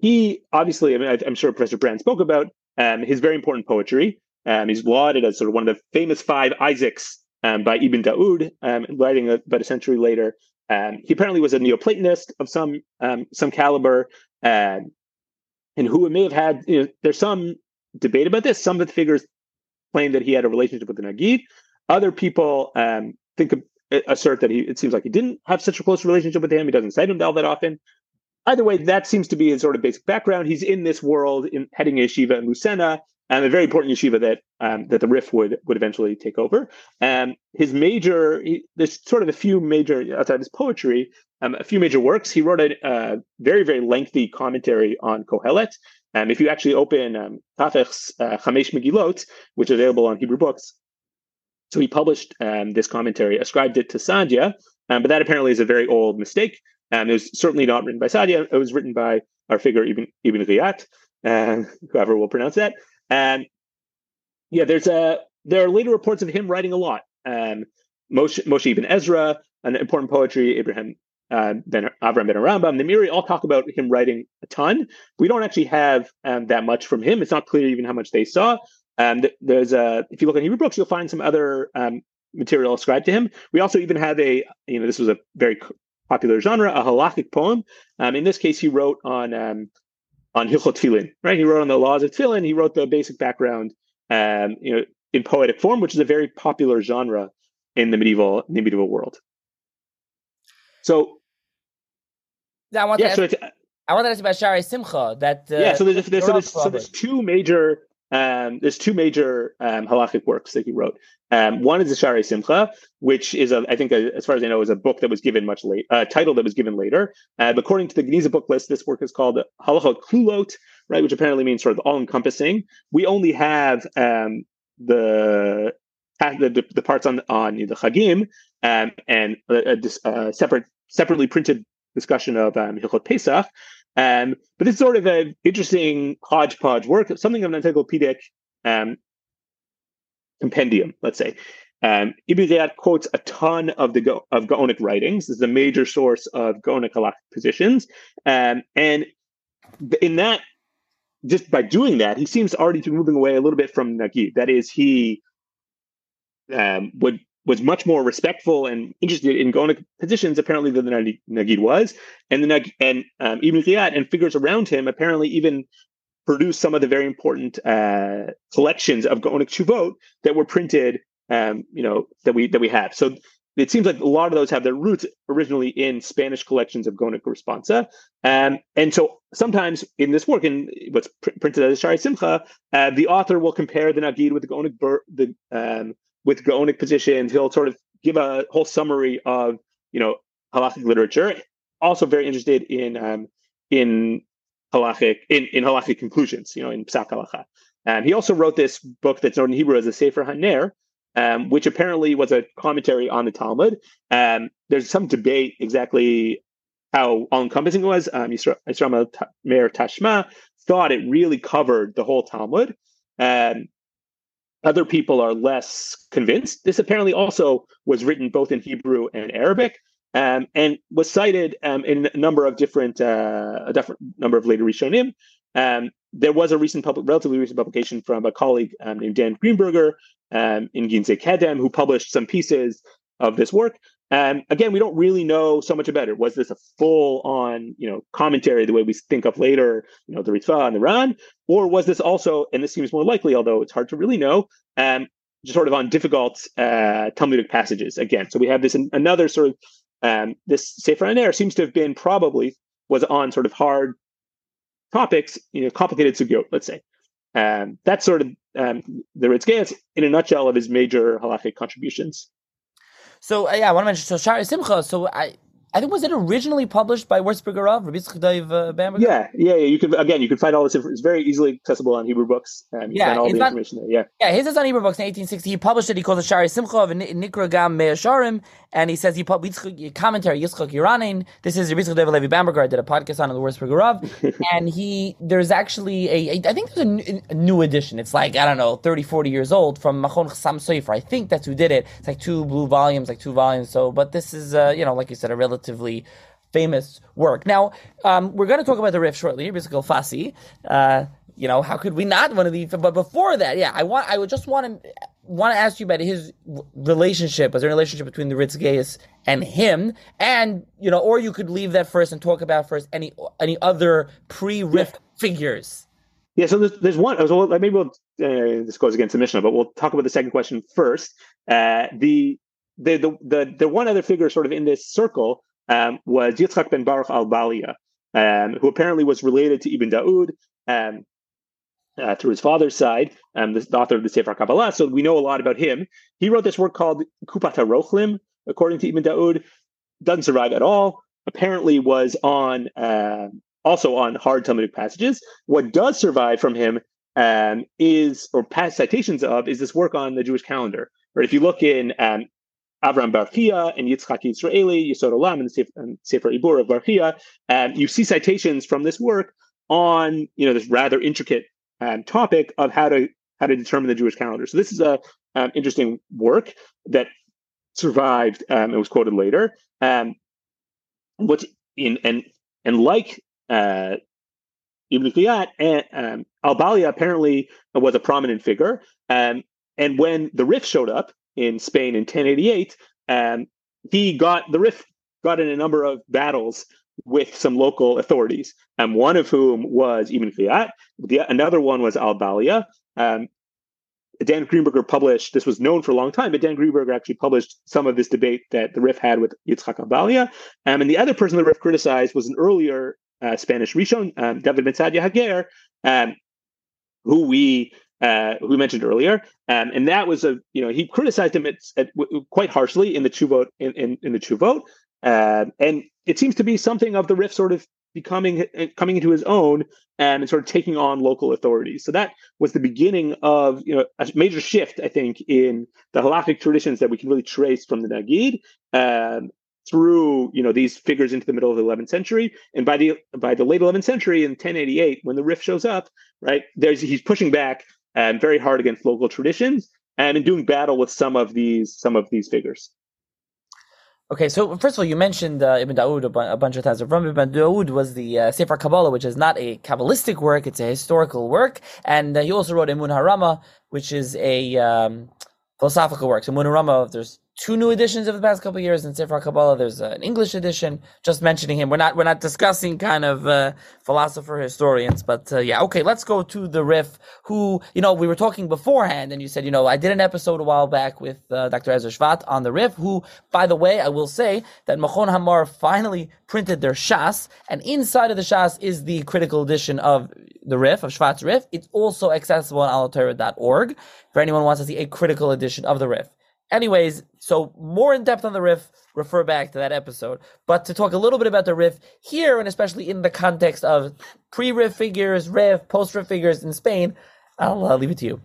B: he obviously, I mean, I, am sure Professor Brann spoke about um, his very important poetry. Um, he's lauded as sort of one of the famous five Isaacs um, by Ibn Daud, um, writing about a century later. Um, he apparently was a Neoplatonist of some um, some caliber, and who may have had. You know, there's some debate about this. Some of the figures claim that he had a relationship with the Nagid. Other people think assert that he. It seems like he didn't have such a close relationship with him. He doesn't cite him all that often either way, that seems to be his sort of basic background. He's in this world, in heading a yeshiva in Lucena, and a very important yeshiva that um, that the Rif would would eventually take over. Um, his major, he, there's sort of a few major outside of his poetry, um, a few major works. He wrote a very very lengthy commentary on Kohelet. Um, if you actually open um, Kafih's uh, Megillot, which is available on Hebrew books, so he published um, this commentary, ascribed it to Saadia, um, but that apparently is a very old mistake. Um, it was certainly not written by Saadia. It was written by our figure Ibn, Ibn Ghiat, uh, whoever will pronounce that. And yeah, there's a there are later reports of him writing a lot. Um, Moshe, Moshe Ibn Ezra, an important poetry, Abraham uh, ben Avram ben Rambam, the Meiri all talk about him writing a ton. We don't actually have um, that much from him. It's not clear even how much they saw. Um, there's a if you look in Hebrew books, you'll find some other um, material ascribed to him. We also even have a you know this was a very popular genre, a halachic poem. Um, in this case, he wrote on um, on Hilchot Tefillin, right? He wrote on the laws of Tefillin. He wrote the basic background, um, you know, in poetic form, which is a very popular genre in the medieval in the medieval world. So,
A: I want yeah, to ask, so I want to ask about Sha'arei Simcha. That uh,
B: yeah, so there's, there's so, there's, so there's two major um, there's two major um, halachic works that he wrote. Um, one is the Sha'arei Simcha, which is, a, I think, a, as far as I know, is a book that was given much late, a uh, title that was given later. Uh, according to the Geniza book list, this work is called Halachot Klulot, right, which apparently means sort of all-encompassing. We only have um, the, the the parts on on the Chagim um, and a, a, a, separate separately printed discussion of um, Hilchot Pesach. Um, but it's sort of an interesting hodgepodge work, something of an encyclopedic um, compendium, let's say. Um, Ibn Ghiat quotes a ton of the Go- of Gaonic writings. This is a major source of Gaonic halachic positions, um, and in that, just by doing that, he seems already to be moving away a little bit from Nagid. That is, he um, would was much more respectful and interested in Gaonic positions apparently than the Nagid was, and the Nag- and um, Ibn Ghiat and figures around him apparently even produced some of the very important uh, collections of Gaonic Tshuvot that were printed, um, you know, that we that we have. So it seems like a lot of those have their roots originally in Spanish collections of Gaonic Responsa. Um, and so sometimes in this work, in what's pr- printed as Sha'arei Simcha, uh, the author will compare the Nagid with the Gaonic, Bur- the, um, with Gaonic positions. He'll sort of give a whole summary of, you know, halachic literature. Also very interested in um, in halachic in, in halachic conclusions, you know, in psak halacha. Um, he also wrote this book that's known in Hebrew as the Sefer Haner, um, which apparently was a commentary on the Talmud. Um, there's some debate exactly how all-encompassing it was. Um, Yisrael Meir Tashma thought it really covered the whole Talmud. Um, other people are less convinced. This apparently also was written both in Hebrew and Arabic, um, and was cited um, in a number of different uh, a different number of later Rishonim. Um, there was a recent public, relatively recent publication from a colleague um, named Dan Greenberger um, in Ginzei Kedem who published some pieces of this work. And again, we don't really know so much about it. Was this a full-on, you know, commentary the way we think of later, you know, the Ritva and the Ran, or was this also, and this seems more likely, although it's hard to really know, um, just sort of on difficult uh, Talmudic passages again. So we have this another sort of um, this Sefer Haner seems to have been probably was on sort of hard topics, you know, complicated sugyot, let's say. Um, that's sort of um, the Ritz Geyis in a nutshell of his major halachic contributions.
A: So uh, yeah, I want to mention so Sha'arei Simcha. So I I think was it originally published by Wurzburger Rav, Rabbi Dov uh,
B: Bamberger? Yeah, yeah, yeah. You could again, you can find all this. It's very easily accessible on Hebrew books. Um, yeah, all the not, information there. Yeah,
A: yeah. His is on Hebrew books in 1860. He published it. He calls it Sha'arei Simcha of Nikra Gam Me'asharim, and he says he published commentary Yitzchak Yiranin. This is Rabbi Dov Levi Bamberger. I did a podcast on the Wurzburger Rav, and he there's actually a I think there's a, a, new edition. It's like I don't know 30, 40 years old from Machon Chassam Sofer. I think that's who did it. It's like two blue volumes, like two volumes. So, but this is uh, you know like you said a relatively famous work. Now, um, we're going to talk about the Rif shortly, Rizikal Fasi. Uh, you know, how could we not one of these? But before that, yeah, I want, I would just want to want to ask you about his relationship. Was there a relationship between the Ritz Geyis and him? And you know, or you could leave that first and talk about first any any other pre-Rif yeah. figures.
B: Yeah, so there's, there's one. So maybe we'll uh, this goes against the Mishnah, but we'll talk about the second question first. Uh, the the the the the one other figure sort of in this circle um, was Yitzchak ben Baruch al Balia, um, who apparently was related to Ibn Daud um, uh, through his father's side, um, the author of the Sefer Kabbalah. So we know a lot about him. He wrote this work called Kupata Rochlim, according to Ibn Daud. Doesn't survive at all. Apparently was on uh, also on hard Talmudic passages. What does survive from him um, is, or past citations of, is this work on the Jewish calendar. Right? if you look in um, Avram bar Chiya and Yitzchak Yisraeli, Yesod Olam, and Sefer, Ibur of bar Chiya, um, you see citations from this work on you know this rather intricate um, topic of how to how to determine the Jewish calendar. So this is a um, interesting work that survived um, and was quoted later. Um, what's in and and like uh, Ibn Ghiat, and um, Al-Balia apparently was a prominent figure. Um, and when the Rif showed up, in Spain in 1088, and he got the Rif got in a number of battles with some local authorities, and one of whom was Ibn Ghiat. The, another one was Al Balia. Um, Dan Greenberger published, this was known for a long time, but Dan Greenberger actually published some of this debate that the Rif had with Yitzhak Al Balia. Um, and the other person the Rif criticized was an earlier uh, Spanish Rishon, um, David Ben Sadia Hager, um, who we uh, we mentioned earlier, um, and that was a you know he criticized him at, at quite harshly in the tshuvot in, in, in the tshuvot, uh, and it seems to be something of the Rif sort of becoming uh, coming into his own um, and sort of taking on local authorities. So that was the beginning of you know a major shift, I think, in the halakhic traditions that we can really trace from the Nagid um, through you know these figures into the middle of the 11th century. And by the by the late 11th century in 1088 when the Rif shows up right there's he's pushing back um, very hard against local traditions. and in doing battle with some of these some of these figures.
A: Okay, so first of all, you mentioned uh, Ibn Daud a, bu- a, bunch of times. From Ibn Daud was the uh, Sefer Kabbalah, which is not a Kabbalistic work; it's a historical work, and uh, he also wrote Emun Harama, which is a um, philosophical work. So Emun Harama, there's two new editions of the past couple years in Sefer Kabbalah. There's an English edition. Just mentioning him. We're not we're not discussing kind of uh, philosopher historians, but uh, yeah, okay. Let's go to the Rif. Who you know we were talking beforehand, and you said you know I did an episode a while back with uh, Dr. Ezra Chwat on the Rif. Who, by the way, I will say that Machon Hamar finally printed their Shas, and inside of the Shas is the critical edition of the Rif of Chwat's Rif. It's also accessible on alhatorah.org for anyone who wants to see a critical edition of the Rif. Anyways, so more in depth on the Rif, refer back to that episode. But to talk a little bit about the Rif here, and especially in the context of pre Rif figures, Rif, post Rif figures in Spain, I'll uh, leave it to you.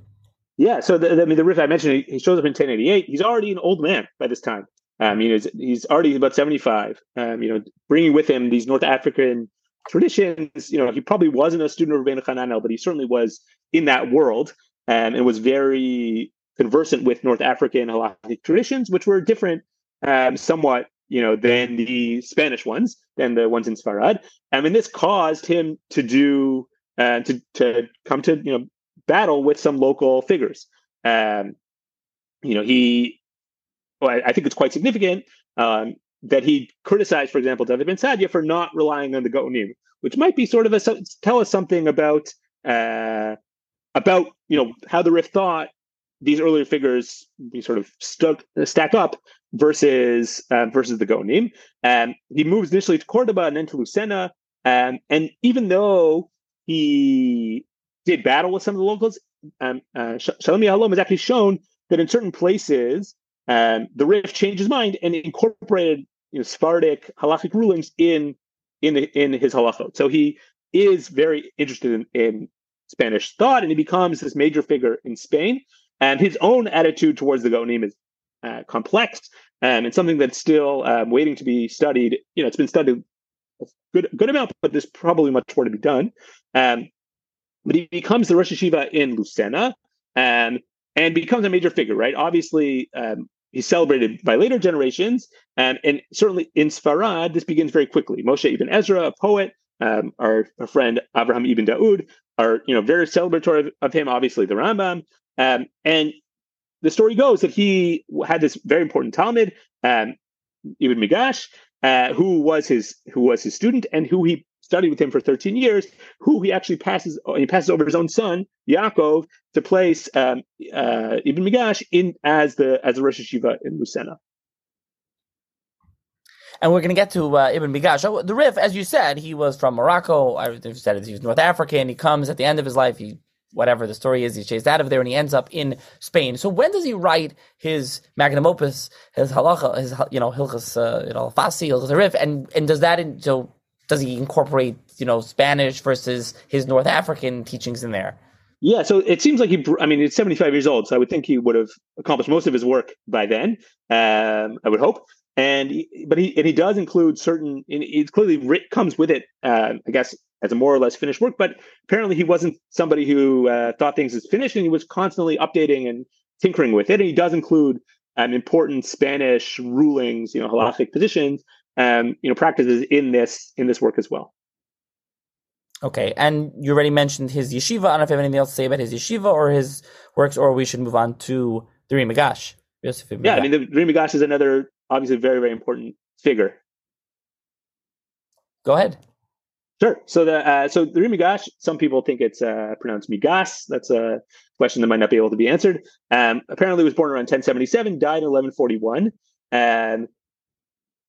B: Yeah, so the, I mean, the Rif I mentioned, he shows up in 1088. He's already an old man by this time. Um, you know, he's, he's already about 75. Um, you know, bringing with him these North African traditions. You know, he probably wasn't a student of Rabbeinu Hananel, but he certainly was in that world um, and was very conversant with North African halachic traditions, which were different um, somewhat, you know, than the Spanish ones, than the ones in Sfarad. I mean, this caused him to do uh, to to come to you know battle with some local figures. Um, you know, he, well, I, I think it's quite significant um, that he criticized, for example, David Ben Sadia for not relying on the Gaonim, which might be sort of a tell us something about uh, about you know how the Rif thought these earlier figures be sort of stuck stack up versus uh, versus the Gaonim. Um, he moves initially to Cordoba and then to Lucena. Um, and even though he did battle with some of the locals, um, uh, Shalom Yahalom has actually shown that in certain places um, the Rif changed his mind and incorporated you know, Sephardic halachic rulings in in the, in his halachot. So he is very interested in, in Spanish thought, and he becomes this major figure in Spain. And his own attitude towards the Gaonim is uh, complex um, and something that's still um, waiting to be studied. You know, it's been studied a good good amount, but there's probably much more to be done. Um, but he becomes the Rosh Yeshiva in Lucena and um, and becomes a major figure, right? Obviously, um, he's celebrated by later generations, and and certainly in Sfarad, this begins very quickly. Moshe ibn Ezra, a poet, um, our, our friend Abraham ibn Daoud, are you know very celebratory of, of him. Obviously, the Rambam, um, and the story goes that he had this very important Talmid, um, Ibn Migash, uh, who was his who was his student and who he studied with him for 13 years, who he actually passes he passes over his own son Yaakov to place um, uh, Ibn Migash in as the as the Rosh Yeshiva in Lucena.
A: And we're going to get to uh, Ibn Migash. The Rif, as you said, he was from Morocco. I said he was North African. He comes at the end of his life. He whatever the story is, he's chased out of there and he ends up in Spain. So when does he write his magnum opus, his halacha, his you know hilchas, uh, you know fasi, hilchas Rif, and and does that in, so does he incorporate you know Spanish versus his North African teachings in there?
B: Yeah, so it seems like he. I mean, he's seventy five years old, so I would think he would have accomplished most of his work by then. Um, I would hope. And he, but he and he does include certain. It clearly comes with it. Uh, I guess as a more or less finished work. But apparently, he wasn't somebody who uh, thought things as finished, and he was constantly updating and tinkering with it. And he does include um, important Spanish rulings, you know, halachic positions, um, you know, practices in this in this work as well.
A: Okay, and you already mentioned his yeshiva. I don't know if you have anything else to say about his yeshiva or his works, or we should move on to the Ri Migash.
B: Yeah, I mean, the Ri Migash is another obviously a very very important figure.
A: Go ahead.
B: Sure. So the uh, so the Migash, some people think it's uh, pronounced Migas. That's a question that might not be able to be answered. Um, apparently, was born around 1077, died in 1141, and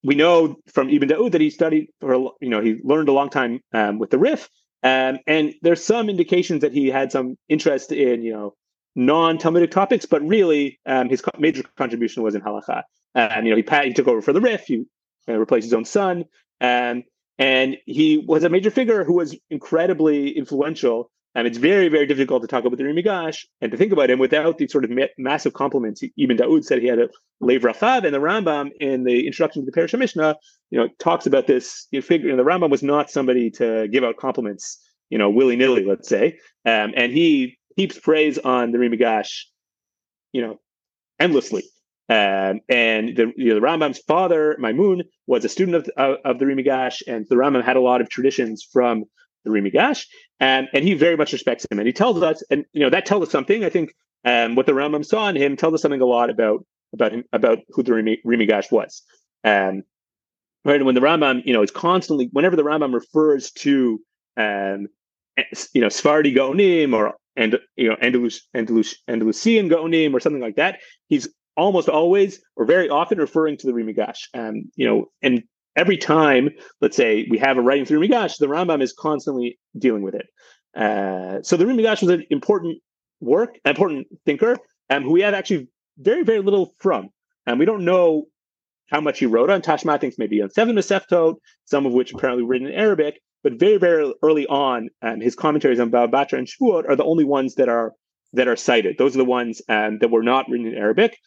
B: we know from Ibn Daud that he studied for you know he learned a long time um, with the Rif, um, and there's some indications that he had some interest in you know non-Talmudic topics, but really um, his co- major contribution was in halacha. And you know he he took over for the Rif, he uh, replaced his own son, and and he was a major figure who was incredibly influential. And it's very, very difficult to talk about the Migash and to think about him without these sort of ma- massive compliments. Ibn Daoud said he had a Lev Rachav, and the Rambam in the introduction to the Parsha Mishnah, you know, talks about this you know, figure. Know, the Rambam was not somebody to give out compliments, you know, willy nilly, let's say. Um, and he heaps praise on the Migash you know, endlessly. Um, and the, you know, the Rambam's father, Maimun, was a student of, of, of the Rimigash, and the Rambam had a lot of traditions from the Rimigash, and, and he very much respects him. And he tells us, and you know, that tells us something. I think um, what the Rambam saw in him tells us something a lot about about him, about who the Rimigash was. Um, right, and when the Rambam, you know, is constantly whenever the Rambam refers to um, you know, Sephardi Gaonim or and you know Andalus, Andalus, Andalusian Gaonim or something like that, he's almost always or very often referring to the Ri Migash. Um, you know, and every time, let's say we have a writing through Migash, the Rambam is constantly dealing with it. Uh, so the Ri Migash was an important work, an important thinker, um, who we have actually very, very little from. And we don't know how much he wrote on. Tashma thinks maybe on seven Masechtot, some of which apparently written in Arabic. But very, very early on, um, his commentaries on Baba Batra and Shvuot are the only ones that are that are cited. Those are the ones um, that were not written in Arabic.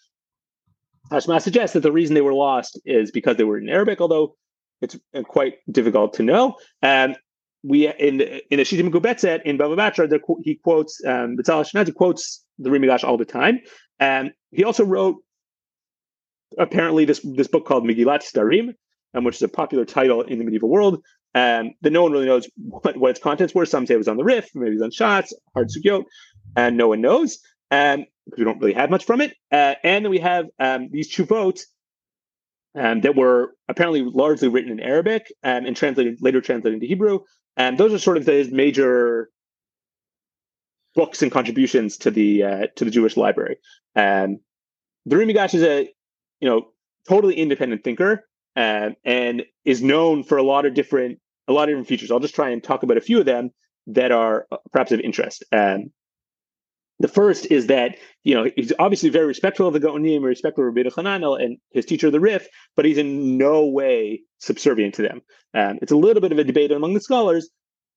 B: Tashma suggests that the reason they were lost is because they were in Arabic, although it's uh, quite difficult to know. Um, we in in the Shitah Mekubetzet in Baba Batra, he quotes um, Betzalel Ashkenazi quotes the Ri Migash all the time. And he also wrote apparently this this book called Megillat Setarim, um, which is a popular title in the medieval world um, that no one really knows what, what its contents were. Some say it was on the Rif, maybe it was on Shots, Hard Sugyot, and no one knows um, because we don't really have much from it. Uh, and then we have um, these tshuvot um, that were apparently largely written in Arabic um, and translated later translated into Hebrew. And those are sort of his major books and contributions to the uh, to the Jewish library. Um, the Ri Migash is a you know totally independent thinker uh, and is known for a lot of different a lot of different features. I'll just try and talk about a few of them that are uh, perhaps of interest. Um, the first is that you know he's obviously very respectful of the Gaonim, respectful of Rabbi Hananel and his teacher, the Rif, but he's in no way subservient to them. Um, it's a little bit of a debate among the scholars,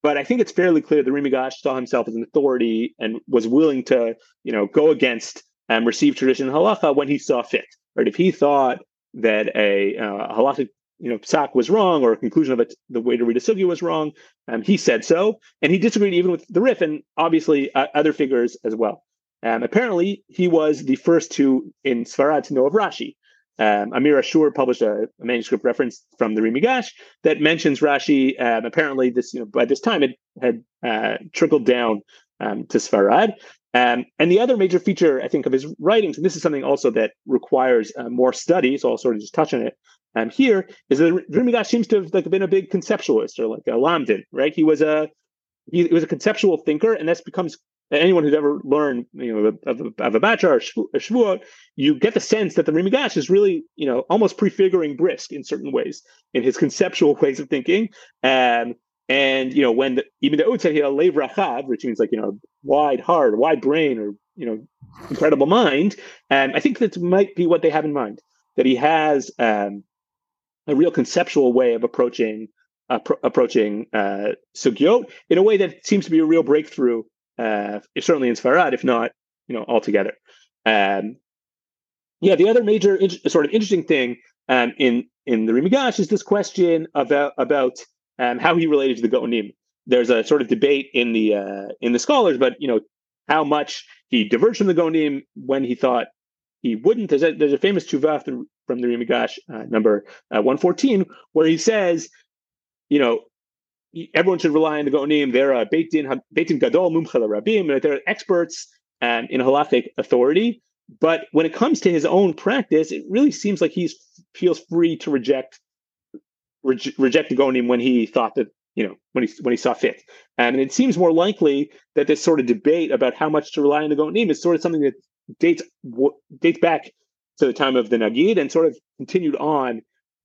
B: but I think it's fairly clear that Ri Migash saw himself as an authority and was willing to you know go against um, receive tradition halacha when he saw fit. Right, if he thought that a uh, halachic you know, psak was wrong or a conclusion of it, the way to read a sugya was wrong. Um, he said so, and he disagreed even with the Rif and obviously uh, other figures as well. Um, apparently, he was the first to in Sfarad to know of Rashi. Um, Amir Ashur published a, a, manuscript reference from the Ri Migash that mentions Rashi. Um, apparently, this you know by this time it had uh, trickled down um, to Sfarad. Um, and the other major feature, I think, of his writings, and this is something also that requires uh, more study, so I'll sort of just touch on it um, here, is that Migash seems to have like been a big conceptualist or like a lamdan, right? He was a he, he was a conceptual thinker, and this becomes anyone who's ever learned, you know, of, of, of a batra or a you get the sense that the Ri Migash is really, you know, almost prefiguring Brisk in certain ways in his conceptual ways of thinking. Um, and you know, when the, even the Ud said he had a lev rachav, which means like you know, wide heart, wide brain, or you know, incredible mind. And I think that might be what they have in mind. That he has um, a real conceptual way of approaching uh, approaching uh, sugyot in a way that seems to be a real breakthrough, uh, certainly in Sfarad, if not you know altogether. Um, yeah, the other major in- sort of interesting thing um, in in the Ri Migash is this question about about um, how he related to the Gaonim. There's a sort of debate in the uh, in the scholars, but you know how much he diverged from the Gaonim when he thought he wouldn't. There's a, there's a famous tshuva from the Rimigash, uh, number uh, 114, where he says, you know, everyone should rely on the Gaonim. They're a Beit Din, Beit Din Gadol Mumchel Rabim, they're experts um, in halachic authority. But when it comes to his own practice, it really seems like he feels free to reject re- reject the Gaonim when he thought that you know when he when he saw fit. Um, and it seems more likely that this sort of debate about how much to rely on the Gaonim is sort of something that dates w- dates back to the time of the Nagid and sort of continued on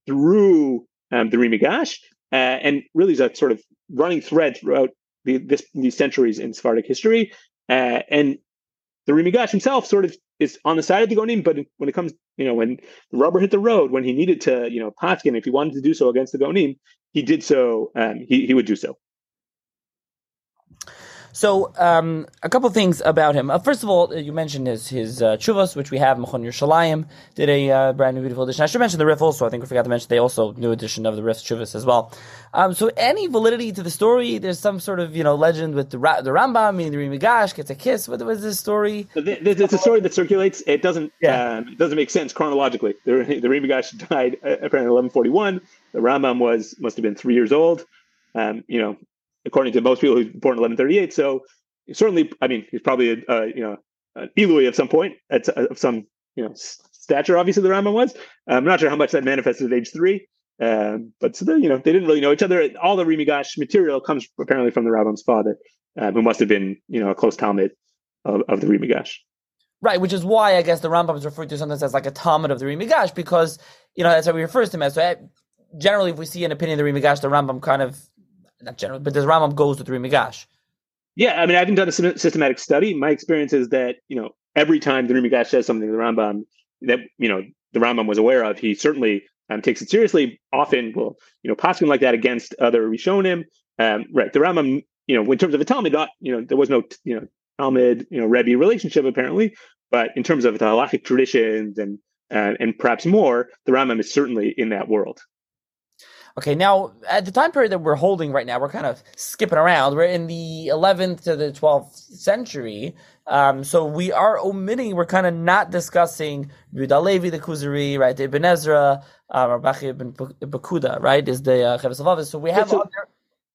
B: through um, the Ri Migash, uh, and really is a sort of running thread throughout the, this, these centuries in Sephardic history. Uh, and the Ri Migash himself sort of is on the side of the Gonim, but when it comes, you know, when the rubber hit the road, when he needed to, you know, Patkin, if he wanted to do so against the Gonim, he did so. Um, he he would do so.
A: So, um, a couple things about him. Uh, first of all, you mentioned his his uh, chuvas, which we have. Mechon Yerushalayim did a uh, brand new beautiful edition. I should mention the Rif also. I think we forgot to mention they also new edition of the Rif chuvas as well. Um, so, any validity to the story? There's some sort of you know legend with the Ra- the Rambam, meaning the Ri Migash gets a kiss. What was this story?
B: It's a story that circulates. It doesn't. Yeah. Um, it doesn't make sense chronologically. The the Ri Migash died uh, apparently 1141. The Rambam was must have been three years old. Um, you know, according to most people, who's born in 1138. So certainly, I mean, he's probably a, a you know an Illui of some point at of some you know stature. Obviously, the Rambam was. I'm not sure how much that manifested at age three. Um, but so the, you know they didn't really know each other. All the Ri Migash material comes apparently from the Rambam's father, uh, who must have been you know a close Talmid of, of the Ri Migash.
A: Right, which is why I guess the Rambam is referred to sometimes as like a Talmid of the Ri Migash because you know that's how we refer to him as. So eh, generally, if we see an opinion of the Ri Migash, the Rambam kind of not generally, but the Rambam goes the Ri Migash.
B: Yeah, I mean, I haven't done a systematic study. My experience is that you know every time the Migash says something, the Rambam that you know the Rambam was aware of, he certainly um, takes it seriously. Often will you know passing like that against other Rishonim. Um, right, the Rambam, you know, in terms of a Talmid, you know, there was no you know Talmid, you know, Rebbe relationship apparently, but in terms of the halachic traditions and uh, and perhaps more, the Rambam is certainly in that world.
A: Okay, now at the time period that we're holding right now, we're kind of skipping around. We're in the 11th to the 12th century. Um, so we are omitting, we're kind of not discussing Yehuda Levi, the Kuzari, right? The Ibn Ezra, um, Rabachi ibn Pakuda, right? Is the uh, Chavis So we have yeah, so, other,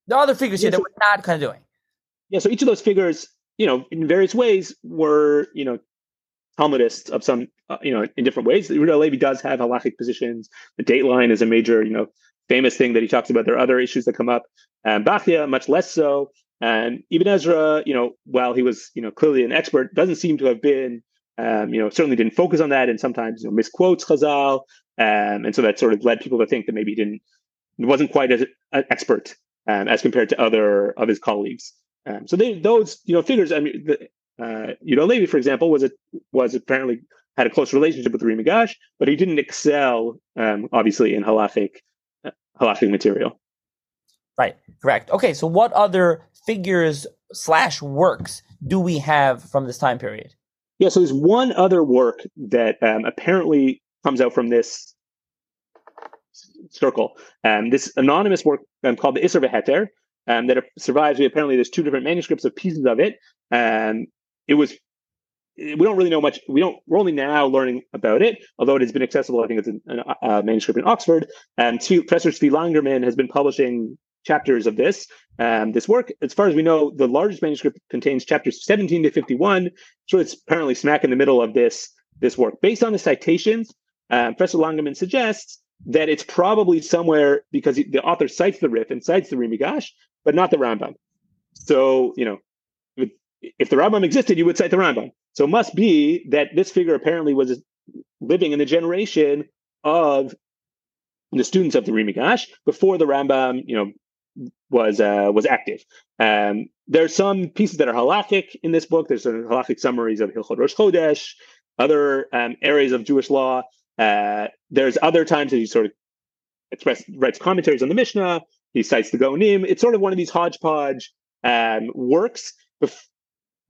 A: the other figures yeah, here so, that we're not kind of doing.
B: Yeah, so each of those figures, you know, in various ways were, you know, Talmudists of some, uh, you know, in different ways. Yehuda Levi does have halachic positions. The date line is a major, you know, famous thing that he talks about. There are other issues that come up. Um, Bachya, much less so. And Ibn Ezra, you know, while he was, you know, clearly an expert, doesn't seem to have been, um, you know, certainly didn't focus on that, and sometimes you know, misquotes Chazal, um, and so that sort of led people to think that maybe he didn't, wasn't quite as an expert um, as compared to other of his colleagues. Um, so they, those, you know, figures. I mean, the, uh, Yehuda Levi, for example, was a, was apparently had a close relationship with the Ri Migash, but he didn't excel, um, obviously, in halachic halachic material.
A: Right, correct. Okay, so what other figures slash works do we have from this time period?
B: Yeah, so there's one other work that um, apparently comes out from this circle. Um, this anonymous work um, called the Isser V'Heter um, that survives. We Apparently, there's two different manuscripts of pieces of it. And it was we don't really know much. We don't. We're only now learning about it, although it has been accessible. I think it's a, a manuscript in Oxford. And Professor Tzvi Langermann has been publishing chapters of this. Um, this work, as far as we know, the largest manuscript contains chapters 17 to 51. So it's apparently smack in the middle of this this work. Based on the citations, um, Professor Langermann suggests that it's probably somewhere because the author cites the Rif and cites the Ri Migash, but not the Rambam. So you know, if the Rambam existed, you would cite the Rambam. So it must be that this figure apparently was living in the generation of the students of the Ri Migash before the Rambam, you know, was uh, was active. Um, there are some pieces that are halakhic in this book. There's some halakhic summaries of Hilchot Rosh Chodesh, other um, areas of Jewish law. Uh, there's other times that he sort of express writes commentaries on the Mishnah. He cites the Gaonim. It's sort of one of these hodgepodge um, works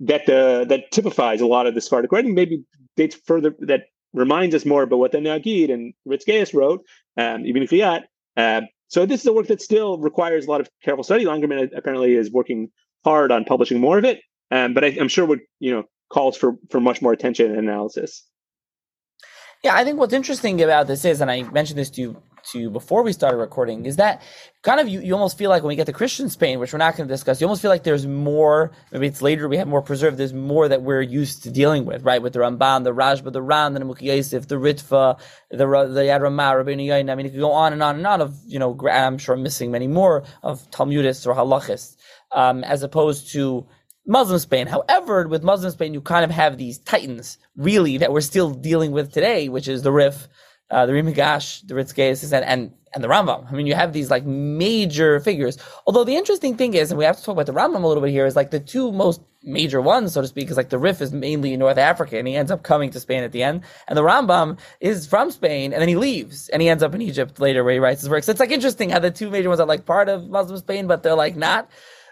B: that the that typifies a lot of the Sephardic writing, maybe dates further that reminds us more about what the Nagid and Ritz Geyis wrote, um, even Kriyat. Uh, so this is a work that still requires a lot of careful study. Langermann apparently is working hard on publishing more of it, um, but I, am sure would you know calls for for much more attention and analysis.
A: Yeah, I think what's interesting about this is, and I mentioned this to you to before we started recording is that kind of you, you almost feel like when we get to Christian Spain, which we're not going to discuss, you almost feel like there's more, maybe it's later we have more preserved, there's more that we're used to dealing with, right? With the Ramban, the Rashba, the Ran, the Yosef, the Ritva, the, the Yad Ramah, Rabbeinu. I mean, it could go on and on and on of, you know, I'm sure I'm missing many more of Talmudists or Halachists, um, as opposed to Muslim Spain. However, with Muslim Spain, you kind of have these titans, really, that we're still dealing with today, which is the Rif, uh, the Ri Migash, the Ritz Geyis, and, and and the Rambam. I mean, you have these like major figures. Although the interesting thing is, and we have to talk about the Rambam a little bit here, is like the two most major ones, so to speak, is like the Rif is mainly in North Africa, and he ends up coming to Spain at the end, and the Rambam is from Spain, and then he leaves, and he ends up in Egypt later where he writes his works. So it's like interesting how the two major ones are like part of Muslim Spain, but they're like not.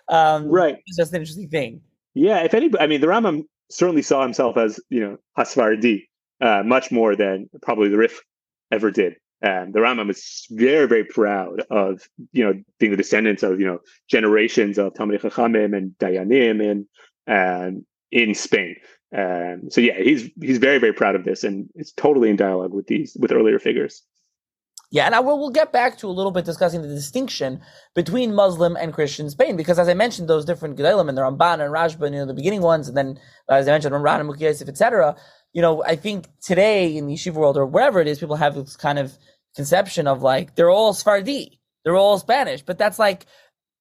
A: Um,
B: right.
A: It's just an interesting thing.
B: Yeah, if anybody, I mean, the Rambam certainly saw himself as you know Hasfardi uh, much more than probably the Rif ever did. And the Rambam is very, very proud of you know being the descendants of you know generations of Talmidei Chachamim and Dayanim and and in Spain. Um, so yeah, he's he's very, very proud of this, and it's totally in dialogue with these with earlier figures.
A: Yeah, and I will we'll get back to a little bit discussing the distinction between Muslim and Christian Spain, because as I mentioned, those different Gedolim and the Ramban and Rashba, you know, the beginning ones, and then as I mentioned, Ramban and Mukhi etc. You know, I think today in the yeshiva world or wherever it is, people have this kind of conception of like they're all Sephardi, they're all Spanish, but that's like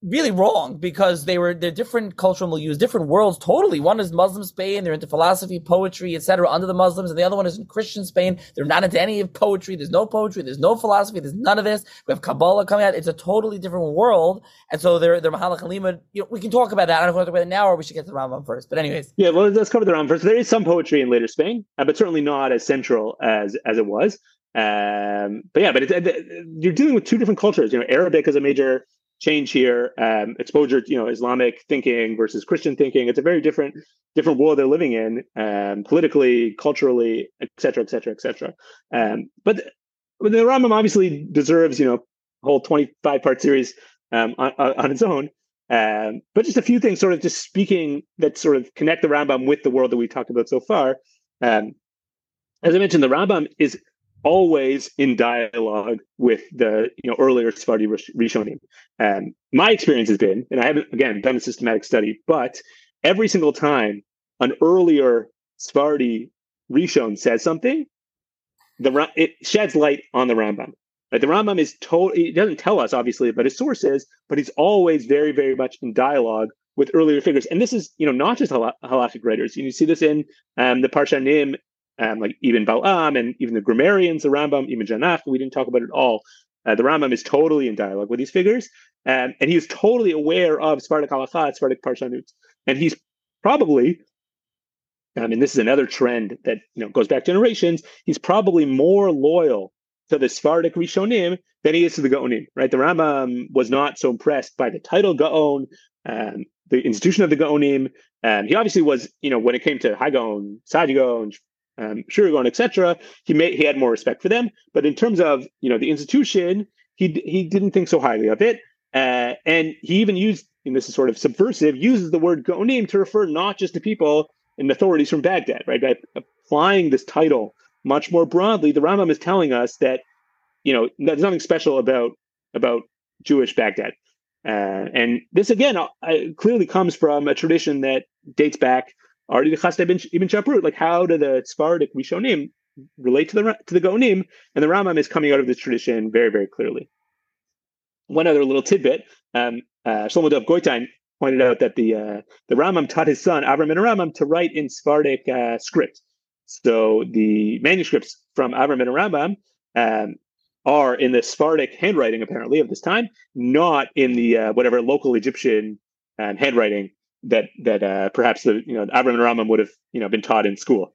A: really wrong because they were they're different cultural milieux, different worlds totally. One is Muslim Spain, they're into philosophy, poetry, etc. under the Muslims, and the other one is in Christian Spain. They're not into any of poetry. There's no poetry, there's no philosophy, there's none of this. We have Kabbalah coming out. It's a totally different world. And so they're they're Mahalach Halima. You know, we can talk about that. I don't know if we want to about it now or we should get to the Rambam first. But anyways.
B: Yeah, well let's cover the Rambam first. There is some poetry in later Spain, uh, but certainly not as central as as it was. Um, but yeah, but it's, uh, you're dealing with two different cultures. You know, Arabic is a major change here um, exposure you know islamic thinking versus christian thinking. It's a very different different world they're living in um, politically culturally et cetera et cetera et cetera. Um, but, but the rambam obviously deserves you know a whole 25 part series um, on, on, its own. Um, but just a few things sort of just speaking that sort of connect the rambam with the world that we talked about so far. Um, as i mentioned the rambam is always in dialogue with the you know earlier Sephardi Rishonim. And my experience has been, and I haven't again done a systematic study, but every single time an earlier Sephardi Rishon says something, the it sheds light on the Rambam. Right? The Rambam is told he doesn't tell us obviously about his sources, but he's always very very much in dialogue with earlier figures. And this is you know not just hal- halachic writers. You see this in um, the Parshanim um, like ibn Bal'am and even the grammarians, the Rambam, ibn Janach, we didn't talk about it all. Uh, the Rambam is totally in dialogue with these figures, um, and he is totally aware of Sephardic halacha, Sephardic parshanut, and he's probably, I mean, this is another trend that you know goes back generations. He's probably more loyal to the Sephardic Rishonim than he is to the Gaonim. Right? The Rambam was not so impressed by the title Gaon, um, the institution of the Gaonim. Um, he obviously was, you know, when it came to Hagon, Saadia Gaon, um, Sherira Gaon, etc. He made he had more respect for them, but in terms of you know the institution, he he didn't think so highly of it, uh, and he even used, and this is sort of subversive, uses the word Gonim to refer not just to people and authorities from Baghdad, right? By applying this title much more broadly, the Rambam is telling us that you know there's nothing special about about Jewish Baghdad. Uh, and this again uh, clearly comes from a tradition that dates back Chasdai Ibn Shaprut, like how do the Sephardic Rishonim relate to the to the Gaonim? And the Rambam is coming out of this tradition very, very clearly. One other little tidbit: um, uh, Shlomo Dov Goitein pointed out that the uh, the Rambam taught his son Avram and Rambam to write in Sephardic uh, script. So the manuscripts from Avram and Rambam um, are in the Sephardic handwriting, apparently of this time, not in the uh, whatever local Egyptian um, handwriting that that uh, perhaps the you know Avram and Rambam would have you know been taught in school.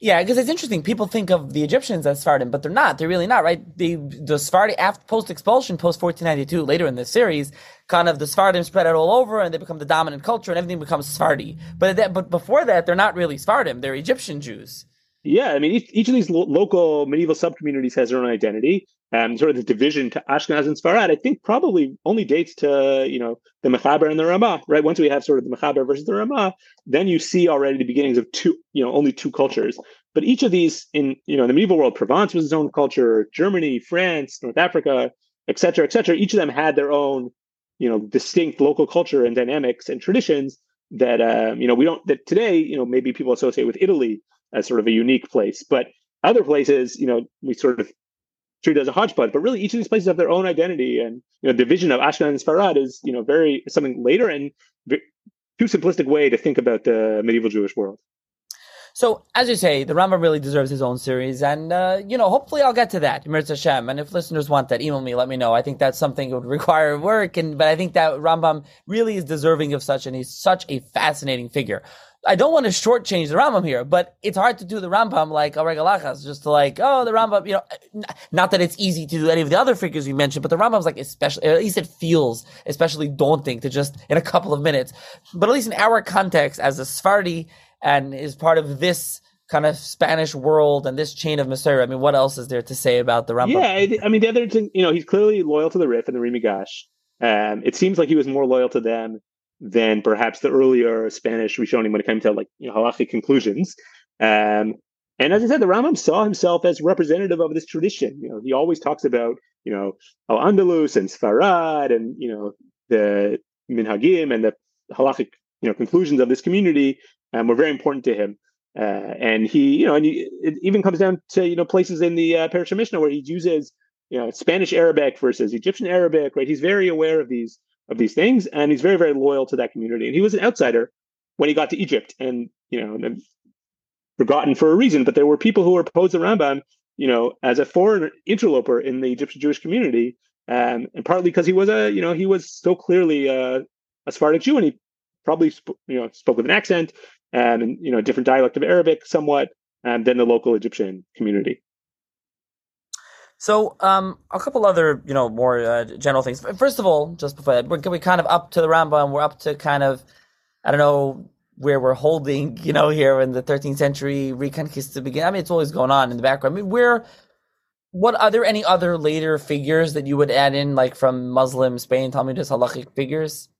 A: Yeah, because it's interesting. People think of the Egyptians as Sephardim, but they're not. They're really not, right? The the Sephardi after post expulsion, post fourteen ninety two, later in the series, kind of the Sephardim spread out all over, and they become the dominant culture, and everything becomes Sephardi. But that, but before that, they're not really Sephardim. They're Egyptian Jews.
B: Yeah, I mean, each, each of these lo- local medieval subcommunities has their own identity. Um, sort of the division to Ashkenaz and Sfarad, I think probably only dates to you know the Mechaber and the Ramah, right? Once we have sort of the Mechaber versus the Ramah, then you see already the beginnings of two, you know, only two cultures. But each of these in you know the medieval world, Provence was its own culture, Germany, France, North Africa, et cetera, et cetera. Each of them had their own, you know, distinct local culture and dynamics and traditions that um, you know we don't that today you know maybe people associate with Italy as sort of a unique place. But other places, you know, we sort of treat it as a hodgepodge. But really, each of these places have their own identity, and you know, division of Ashkenaz and Sfarad is you know very something later and too simplistic way to think about the medieval Jewish world.
A: So, as you say, the Rambam really deserves his own series, and uh, you know, hopefully, I'll get to that, Mirza Hashem. And if listeners want that, email me, let me know. I think that's something that would require work, and but I think that Rambam really is deserving of such, and he's such a fascinating figure. I don't want to shortchange the Rambam here, but it's hard to do the Rambam like a regalachas, just to like, oh, the Rambam, you know, not that it's easy to do any of the other figures we mentioned, but the Rambam's like especially, at least it feels especially daunting to just in a couple of minutes. But at least in our context as a Sephardi and is part of this kind of Spanish world and this chain of Masorah, I mean, what else is there to say about the Rambam?
B: Yeah, I mean, the other thing, you know, he's clearly loyal to the Rif and the Ri Migash. Um, it seems like he was more loyal to them than perhaps the earlier Spanish Rishonim when it came to like you know, halachic conclusions. Um, and as I said, the Rambam saw himself as representative of this tradition. You know, he always talks about you know Al Andalus and Sfarad and you know the minhagim and the halachic you know conclusions of this community um, were very important to him. Uh, and he, you know, and he, it even comes down to you know places in the uh, Parashat Mishnah where he uses you know Spanish Arabic versus Egyptian Arabic, right? He's very aware of these of these things, and he's very, very loyal to that community. And he was an outsider when he got to Egypt, and you know, forgotten for a reason. But there were people who were opposed to Rambam, you know, as a foreign interloper in the Egyptian Jewish community, um, and partly because he was a, you know, he was so clearly a, a Sephardic Jew, and he probably, sp- you know, spoke with an accent um, and you know, different dialect of Arabic, somewhat, um, than the local Egyptian community.
A: So, um, a couple other, you know, more uh, general things. First of all, just before that, we're, we're kind of up to the Rambam. We're up to kind of, I don't know where we're holding, you know, here in the 13th century Reconquista begin. I mean, it's always going on in the background. I mean, where, what are there any other later figures that you would add in, like from Muslim Spain, Talmudic halachic figures?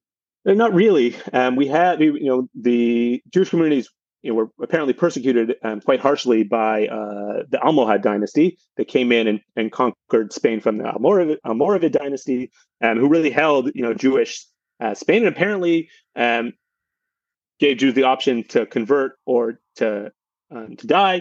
B: Uh, not really. Um, we have, you know, the Jewish communities you know, were apparently persecuted um, quite harshly by uh, the Almohad dynasty that came in and, and conquered Spain from the Almoravid, Almoravid dynasty, um, who really held you know Jewish uh, Spain and apparently um, gave Jews the option to convert or to um, to die.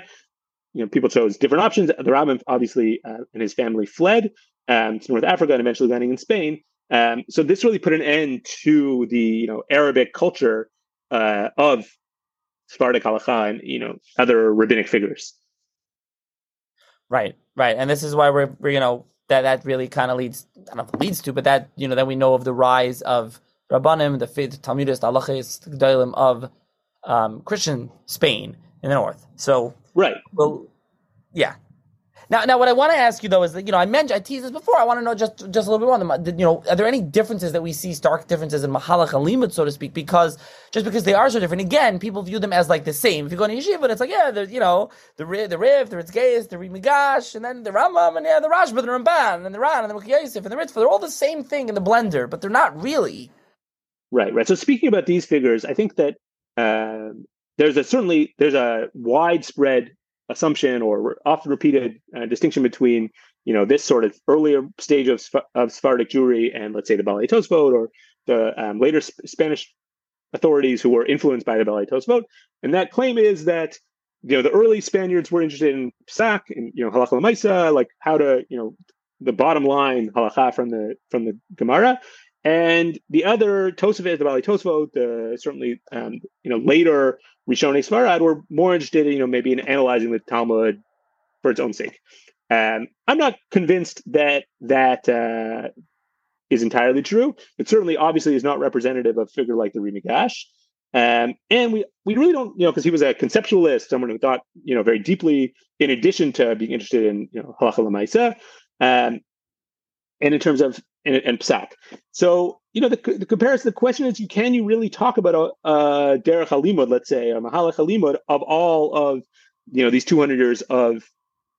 B: You know, people chose different options. The Rambam obviously uh, and his family fled um, to North Africa and eventually landing in Spain. Um, so this really put an end to the you know Arabic culture uh, of Sephardic halacha and you know other rabbinic figures.
A: Right, right, and this is why we're, we're you know that that really kind of leads I don't know leads to, but that you know then we know of the rise of Rabbanim, the fifth Talmudist halachis, the of um, Christian Spain in the north. So
B: right,
A: well, yeah, now, now, what I want to ask you though is that you know I mentioned I teased this before. I want to know just just a little bit more. On the, You know, are there any differences that we see stark differences in mahalach and limud, so to speak? Because just because they are so different, again, people view them as like the same. If you go to yeshiva, it's like yeah, you know the the Rif, the Ritz Geyis, the Rimigash, and then the Rambam, and yeah, the Rashba, the Ramban, and the Ran, and the Mukhi and the Ritva. They're all the same thing in the blender, but they're not really.
B: Right, right. So speaking about these figures, I think that uh, there's a certainly there's a widespread assumption or often repeated uh, distinction between you know this sort of earlier stage of, of Sephardic Jewry and let's say the Balei Tosfot or the um, later Sp- Spanish authorities who were influenced by the Balei Tosfot. And that claim is that you know the early Spaniards were interested in psak and you know halacha lemaisa, like how to you know the bottom line halacha from the from the Gemara, and the other Tosafot, the Balei Tosfot, the certainly um, you know later Rishonei Sfarad were more interested, in, you know, maybe in analyzing the Talmud for its own sake. Um, I'm not convinced that that uh, is entirely true. It certainly, obviously, is not representative of figure like the Migash. Um, and we we really don't, you know, because he was a conceptualist, someone who thought, you know, very deeply. In addition to being interested in, you know, halacha lemaisa, um, and in terms of and, and psak. So you know the, the comparison. The question is, can you really talk about a, a derech halimud, let's say, or mahalach halimud of all of you know these 200 years of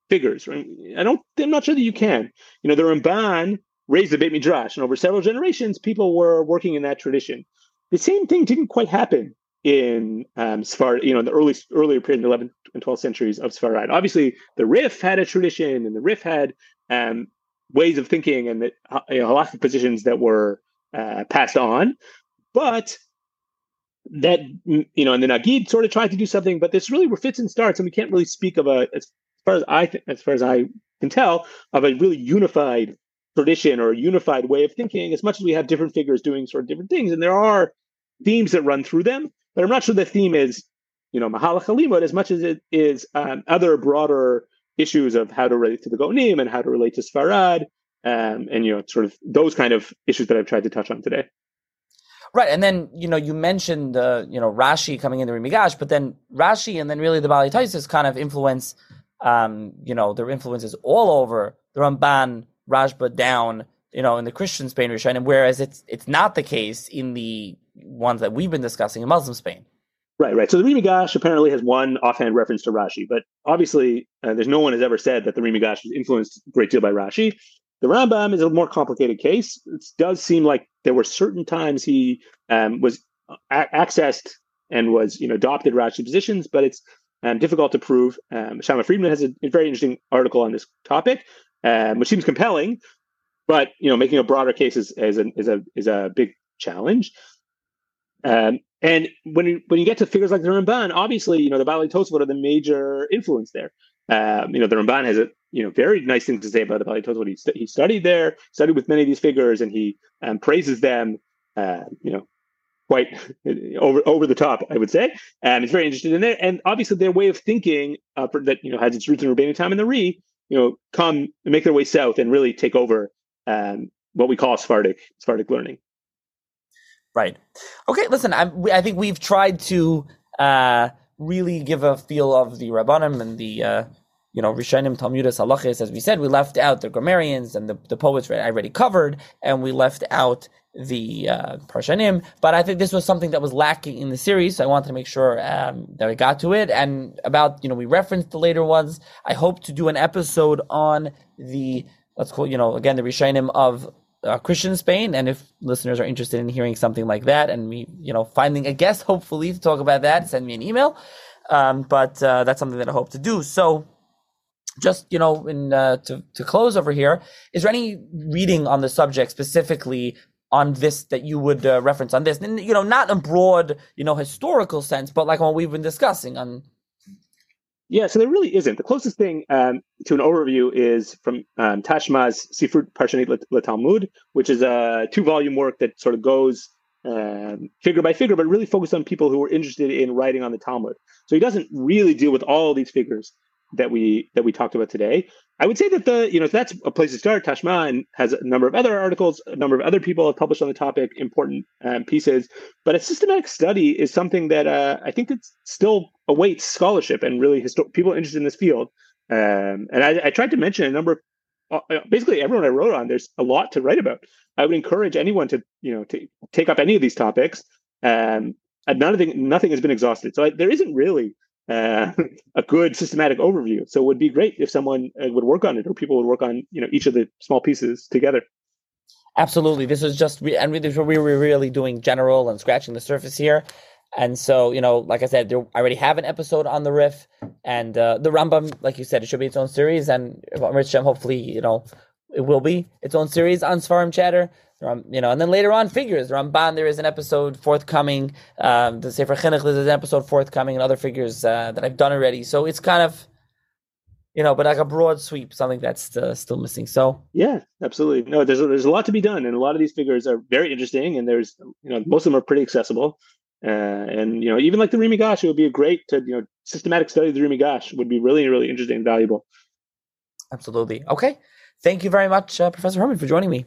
B: figures? Right? I don't. I'm not sure that you can. You know, the Ramban raised the Beit Midrash, and over several generations, people were working in that tradition. The same thing didn't quite happen in um, Sfarad, you know, in the early earlier period, in the 11th and 12th centuries of Sfarad. Obviously, the Rif had a tradition, and the Rif had um, ways of thinking and the uh, you know, halachic positions that were uh, passed on, but that you know, and the Nagid sort of tried to do something, but this really were fits and starts, and we can't really speak of a as far as I th- as far as I can tell of a really unified tradition or a unified way of thinking. As much as we have different figures doing sort of different things, and there are themes that run through them, but I'm not sure the theme is you know Mahalach Halimut as much as it is um, other broader issues of how to relate to the Gonim and how to relate to Sfarad, um, and you know, sort of those kind of issues that I've tried to touch on today.
A: Right, and then you know you mentioned uh, you know Rashi coming into Rimigash, but then Rashi and then really the Bali Taisus kind of influence, um, you know, their influences all over the Ramban, Rashba down, you know, in the Christian Spain Rishonim, whereas it's it's not the case in the ones that we've been discussing in Muslim Spain.
B: Right, right. So the Rimigash apparently has one offhand reference to Rashi, but obviously uh, there's no one has ever said that the Rimigash was influenced a great deal by Rashi. The Rambam is a more complicated case. It does seem like there were certain times he um, was a- accessed and was you know adopted Rashi positions, but it's um, difficult to prove. Um, Shamma Friedman has a, a, very interesting article on this topic, um, which seems compelling, but you know making a broader case is, is, a, is a is a big challenge. Um, and when you, when you get to figures like the Ramban, obviously, you know, the Bali Tosfot are the major influence there. Um, you know, the Ramban has a you know very nice thing to say about the Bali Tosfot. He, st- he studied there, studied with many of these figures, and he um, praises them. Uh, you know, quite over over the top, I would say. And it's very interested in it. And obviously, their way of thinking uh, that you know has its roots in Rabbeinu Tam and the Ri, you know, come make their way south and really take over um, what we call Sephardic Sephardic learning.
A: Right. Okay. Listen, I, I think we've tried to uh, really give a feel of the Rabbanim and the uh, you know Rishonim, Talmudis, Halachis. As we said, we left out the grammarians and the, the poets I already covered, and we left out the uh, Parshanim. But I think this was something that was lacking in the series. So I wanted to make sure um, that we got to it. And about you know we referenced the later ones. I hope to do an episode on the let's call you know again the Rishonim of uh, Christian Spain. And if listeners are interested in hearing something like that, and me, you know, finding a guest, hopefully to talk about that, send me an email. Um, but uh, that's something that I hope to do. So, just you know, in uh, to to close over here, is there any reading on the subject specifically on this that you would uh, reference on this? And you know, not in broad, you know, historical sense, but like what we've been discussing on
B: yeah, so there really isn't. The closest thing um, to an overview is from um, Tashma's Sifrut Parshanit LeTalmud, which is a two-volume work that sort of goes um, figure by figure, but really focused on people who are interested in writing on the Talmud. So he doesn't really deal with all these figures that we that we talked about today. I would say that the you know that's a place to start. Tashma and has a number of other articles, a number of other people have published on the topic, important um, pieces. But a systematic study is something that uh, I think that still awaits scholarship and really people interested in this field. Um, and I, I, tried to mention a number of uh, uh, basically everyone I wrote on. There's a lot to write about. I would encourage anyone to you know to take up any of these topics. Um, and nothing nothing has been exhausted, so I, there isn't really uh, a good systematic overview. So it would be great if someone uh, would work on it, or people would work on you know each of the small pieces together.
A: Absolutely, this is just and we were really doing general and scratching the surface here. And so, you know, like I said, there, I already have an episode on the Rif and uh, the Rambam. Like you said, it should be its own series, and Rich hopefully, you know, it will be its own series on Seforim Chatter. You know, and then later on, figures. Ramban, there is an episode forthcoming. Um, the Sefer Chinuch, there's an episode forthcoming, and other figures uh, that I've done already. So it's kind of, you know, but like a broad sweep, something that's uh, still missing. So
B: yeah, absolutely. No, there's a, there's a lot to be done, and a lot of these figures are very interesting, and there's you know most of them are pretty accessible. Uh, and you know, even like the Ri Migash, it would be a great to you know systematic study of the Ri Migash would be really really interesting and valuable.
A: Absolutely. Okay. Thank you very much, uh, Professor Herman, for joining me.